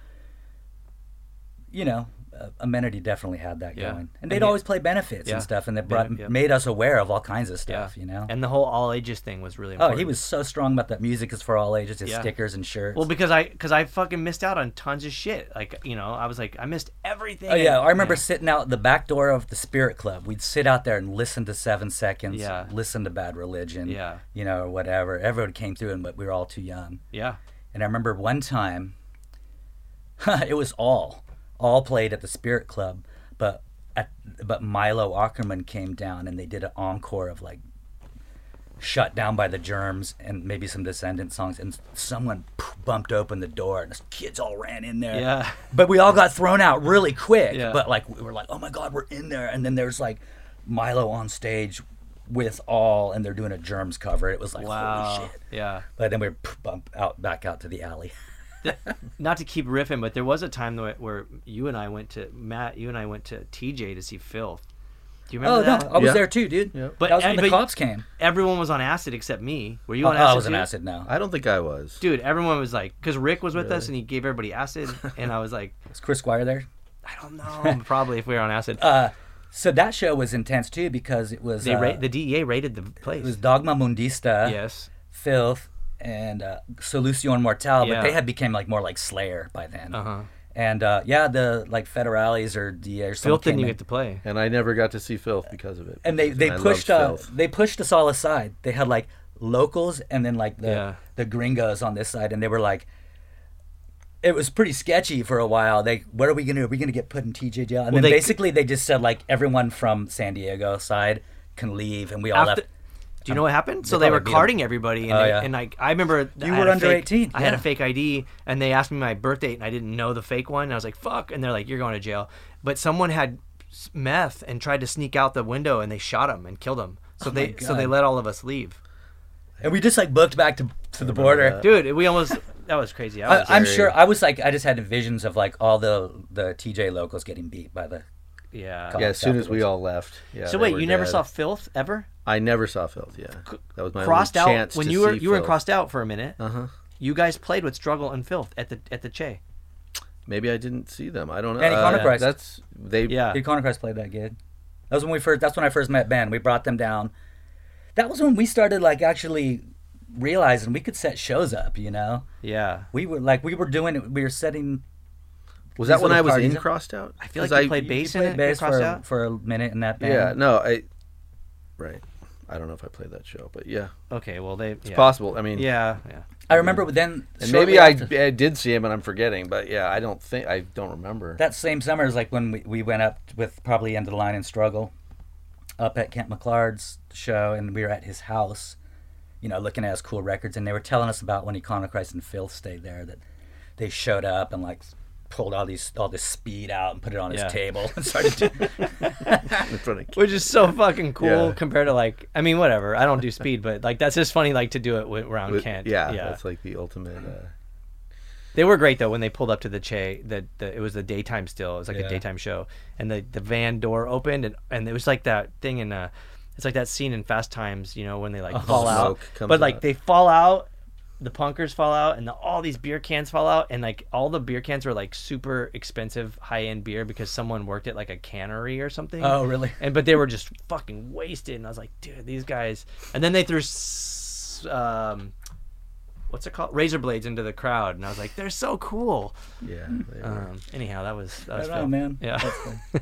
Speaker 5: you know, uh, Amenity definitely had that
Speaker 4: Yeah.
Speaker 5: going, and they'd
Speaker 4: yeah.
Speaker 5: always play benefits
Speaker 4: Yeah.
Speaker 5: and stuff, and that brought
Speaker 4: yeah.
Speaker 5: made us aware of all kinds of stuff. You know.
Speaker 4: And the whole all ages thing was really
Speaker 5: Oh, he was so strong about that music is for all ages. His
Speaker 4: Yeah.
Speaker 5: stickers and shirts.
Speaker 4: Well, because I because I fucking missed out on tons of shit. Like you know, I was like I missed everything.
Speaker 5: Oh yeah, I remember
Speaker 4: Yeah.
Speaker 5: sitting out the back door of the Spirit Club. We'd sit out there and listen to Seven Seconds,
Speaker 4: Yeah.
Speaker 5: listen to Bad Religion,
Speaker 4: Yeah.
Speaker 5: you know, or whatever. Everyone came through, and but we were all too young.
Speaker 4: Yeah.
Speaker 5: And I remember one time, (laughs) it was all, all played at the Spirit Club, but at, but Milo Aukerman came down and they did an encore of like shut down by the germs and maybe some Descendents songs and someone bumped open the door and the kids all ran in there
Speaker 4: Yeah.
Speaker 5: but we all got thrown out really quick
Speaker 4: Yeah.
Speaker 5: but like we were like oh my god we're in there and then there's like milo on stage with all and they're doing a germs cover it was like
Speaker 4: Wow.
Speaker 5: holy shit
Speaker 4: Yeah.
Speaker 5: but then we bump out back out to the alley (laughs) (laughs)
Speaker 4: not to keep riffing, but there was a time though where you and I went to Matt, you and I went to TJ to see Filth. Do you remember
Speaker 5: oh
Speaker 4: that?
Speaker 5: no i was
Speaker 1: Yeah.
Speaker 5: there too dude
Speaker 1: Yep.
Speaker 4: But-
Speaker 5: that was when
Speaker 4: and-
Speaker 5: the cops came
Speaker 4: Everyone was on acid except me. Were you
Speaker 5: oh,
Speaker 4: on acid?
Speaker 5: i was on acid now
Speaker 1: I don't think I was.
Speaker 4: Dude, everyone was like, because Rick was with us and he gave everybody acid, (laughs) and I was like,
Speaker 5: was chris squire there
Speaker 4: I don't know, (laughs) probably if we were on acid.
Speaker 5: uh so that show was intense too because it was
Speaker 4: they
Speaker 5: uh,
Speaker 4: ra- the DEA raided the place.
Speaker 5: it was dogma mundista
Speaker 4: yes.
Speaker 5: filth and uh, solution mortal
Speaker 4: Yeah.
Speaker 5: but they had became like more like slayer by then
Speaker 4: Uh huh.
Speaker 5: and uh, yeah the like federales or DA or something
Speaker 4: Filth didn't you
Speaker 5: in.
Speaker 4: get to play.
Speaker 1: And I never got to see Filth because of it.
Speaker 5: and they they
Speaker 1: I loved
Speaker 5: pushed uh, they pushed us all aside. They had like locals and then like the
Speaker 4: Yeah.
Speaker 5: the gringos on this side, and they were like, it was pretty sketchy for a while. They what are we gonna do? Are we gonna get put in TJ jail? And
Speaker 4: Well,
Speaker 5: then
Speaker 4: they-
Speaker 5: basically they just said like everyone from San Diego side can leave, and we all
Speaker 4: After,
Speaker 5: left.
Speaker 4: Do you know what happened? So
Speaker 5: they
Speaker 4: they were
Speaker 5: probably beat 'em.
Speaker 4: carding everybody, and,
Speaker 5: Oh,
Speaker 4: they,
Speaker 5: yeah.
Speaker 4: and like I remember
Speaker 5: You
Speaker 4: I
Speaker 5: were
Speaker 4: a
Speaker 5: under
Speaker 4: fake-
Speaker 5: 18,
Speaker 4: I had a
Speaker 5: yeah.
Speaker 4: fake ID, and they asked me my birth date, and I didn't know the fake one. And I was like, "Fuck!" And they're like, "You're going to jail." But someone had s- meth and tried to sneak out the window, and they shot him and killed him. So
Speaker 5: Oh
Speaker 4: they so they let all of us leave.
Speaker 5: And we just like booked back to to the border.
Speaker 4: Dude, we almost (laughs) that was crazy. I
Speaker 5: I,
Speaker 4: was,
Speaker 5: I'm
Speaker 1: very-
Speaker 5: sure I was like I just had visions of like all the the TJ locals getting beat by the.
Speaker 4: yeah.
Speaker 1: yeah, as soon as we all left. Yeah.
Speaker 4: So
Speaker 1: they
Speaker 4: wait,
Speaker 1: were
Speaker 4: you never
Speaker 1: dead.
Speaker 4: saw Filth ever?
Speaker 1: I never saw Filth. Yeah, that was my
Speaker 4: crossed
Speaker 1: only
Speaker 4: out
Speaker 1: chance
Speaker 4: when
Speaker 1: to
Speaker 4: you were
Speaker 1: see
Speaker 4: you were in
Speaker 1: Filth.
Speaker 4: crossed out for a minute.
Speaker 1: Uh huh.
Speaker 4: You guys played with Struggle and Filth at the at the Che.
Speaker 1: Maybe I didn't see them. I don't know.
Speaker 5: Danny
Speaker 1: Uh,
Speaker 5: Conochrist.
Speaker 1: That's they.
Speaker 4: Yeah.
Speaker 5: Did Conochrist play that gig? That was when we first. That's when I first met Ben. We brought them down. That was when we started like actually realizing we could set shows up. You know,
Speaker 4: Yeah.
Speaker 5: we were like we were doing it. We were setting.
Speaker 1: Was that
Speaker 5: These
Speaker 1: when
Speaker 5: little
Speaker 1: I was
Speaker 5: parties-
Speaker 1: in Crossed Out?
Speaker 4: I feel like
Speaker 1: 'Cause
Speaker 4: you played bass
Speaker 5: You
Speaker 4: in
Speaker 5: played
Speaker 4: it.
Speaker 5: bass
Speaker 4: Crossed
Speaker 5: for
Speaker 4: out.
Speaker 5: for a minute in that band.
Speaker 1: Yeah. No. I. Right. I don't know if I played that show, but yeah,
Speaker 4: Okay, well they
Speaker 1: it's
Speaker 4: yeah.
Speaker 1: possible. I mean,
Speaker 4: Yeah, yeah.
Speaker 5: I remember then.
Speaker 1: And
Speaker 5: shortly
Speaker 1: maybe I,
Speaker 5: after-
Speaker 1: I did see him and I'm forgetting, but yeah, I don't think I don't remember.
Speaker 5: that same summer is like when we, we went up with probably end of the line and struggle up at Kent McClard's show and we were at his house you know looking at his cool records and they were telling us about when Iconoclast and Filth stayed there that they showed up and like pulled all these all this speed out and put it on
Speaker 4: Yeah.
Speaker 5: his table and started to, (laughs)
Speaker 1: in front of
Speaker 4: Which is so fucking cool
Speaker 1: Yeah.
Speaker 4: compared to like I mean whatever I don't do speed but like that's just funny like to do it with, around
Speaker 1: with-
Speaker 4: Kent
Speaker 1: yeah,
Speaker 4: yeah
Speaker 1: that's like the ultimate. Uh,
Speaker 4: they were great though when they pulled up to the Che that the, it was the daytime still it was like
Speaker 5: Yeah.
Speaker 4: a daytime show and the the van door opened and and it was like that thing in uh it's like that scene in Fast Times you know when they like fall out but like
Speaker 1: out.
Speaker 4: they fall out the punkers fall out and the, all these beer cans fall out and like all the beer cans were like super expensive high end beer because someone worked at like a cannery or something.
Speaker 5: Oh, really?
Speaker 4: And but they were just fucking wasted, and I was like, dude, these guys. And then they threw, um, what's it called, razor blades into the crowd, and I was like, they're so cool.
Speaker 1: Yeah.
Speaker 4: Um, anyhow, that was that was
Speaker 5: Right
Speaker 4: fun.
Speaker 5: man.
Speaker 4: Yeah. (laughs)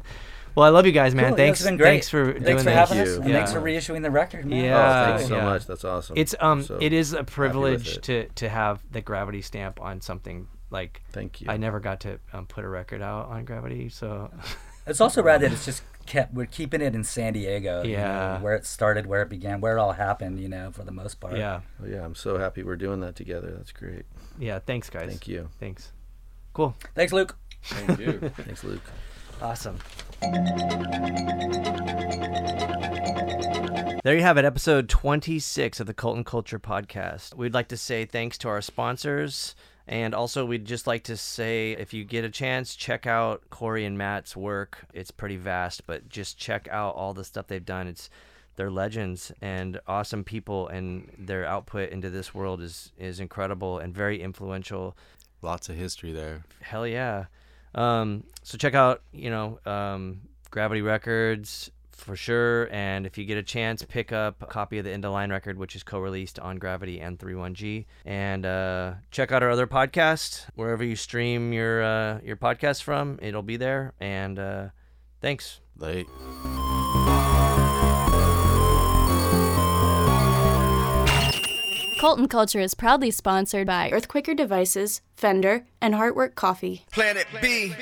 Speaker 5: That's cool.
Speaker 4: well, I love you guys, man.
Speaker 5: Cool,
Speaker 4: thanks,
Speaker 5: it's been great.
Speaker 4: thanks for
Speaker 5: Thanks
Speaker 4: doing
Speaker 5: for
Speaker 4: this.
Speaker 5: having us,
Speaker 1: you.
Speaker 5: and
Speaker 4: Yeah.
Speaker 5: thanks for reissuing the record, man.
Speaker 4: Yeah.
Speaker 1: oh, thanks so
Speaker 4: yeah.
Speaker 1: much. That's awesome.
Speaker 4: It's um,
Speaker 1: So
Speaker 4: it is a privilege to to have the Gravity stamp on something like.
Speaker 1: Thank you.
Speaker 4: I never got to um, put a record out on Gravity, so (laughs)
Speaker 5: It's also rad that it's just kept. We're keeping it in San Diego. you know,
Speaker 4: Yeah.
Speaker 5: where it started, where it began, where it all happened. You know, for the most part.
Speaker 4: yeah,
Speaker 1: Oh, yeah, I'm so happy we're doing that together. That's great.
Speaker 4: yeah. Thanks, guys.
Speaker 1: Thank you.
Speaker 4: Thanks. Cool.
Speaker 5: Thanks, Luke.
Speaker 2: Thank you. (laughs)
Speaker 1: Thanks, Luke.
Speaker 4: Awesome. There you have it, episode 26 of the Cult and Culture podcast. We'd like to say thanks to our sponsors. And also, we'd just like to say if you get a chance, check out Corey and Matt's work. It's pretty vast, but just check out all the stuff they've done. It's they're legends and awesome people, and their output into this world is is incredible and very influential.
Speaker 3: Lots of history there.
Speaker 4: Hell yeah. Um, so check out, you know, um, Gravity Records for sure. And if you get a chance, pick up a copy of the End of Line record, which is co released on Gravity and 31G. And uh, check out our other podcast, wherever you stream your, uh, your podcast from, it'll be there. And uh, thanks.
Speaker 3: Late.
Speaker 7: Cult and Culture is proudly sponsored by Earthquaker Devices, Fender, and Heartwork Coffee.
Speaker 8: Planet B.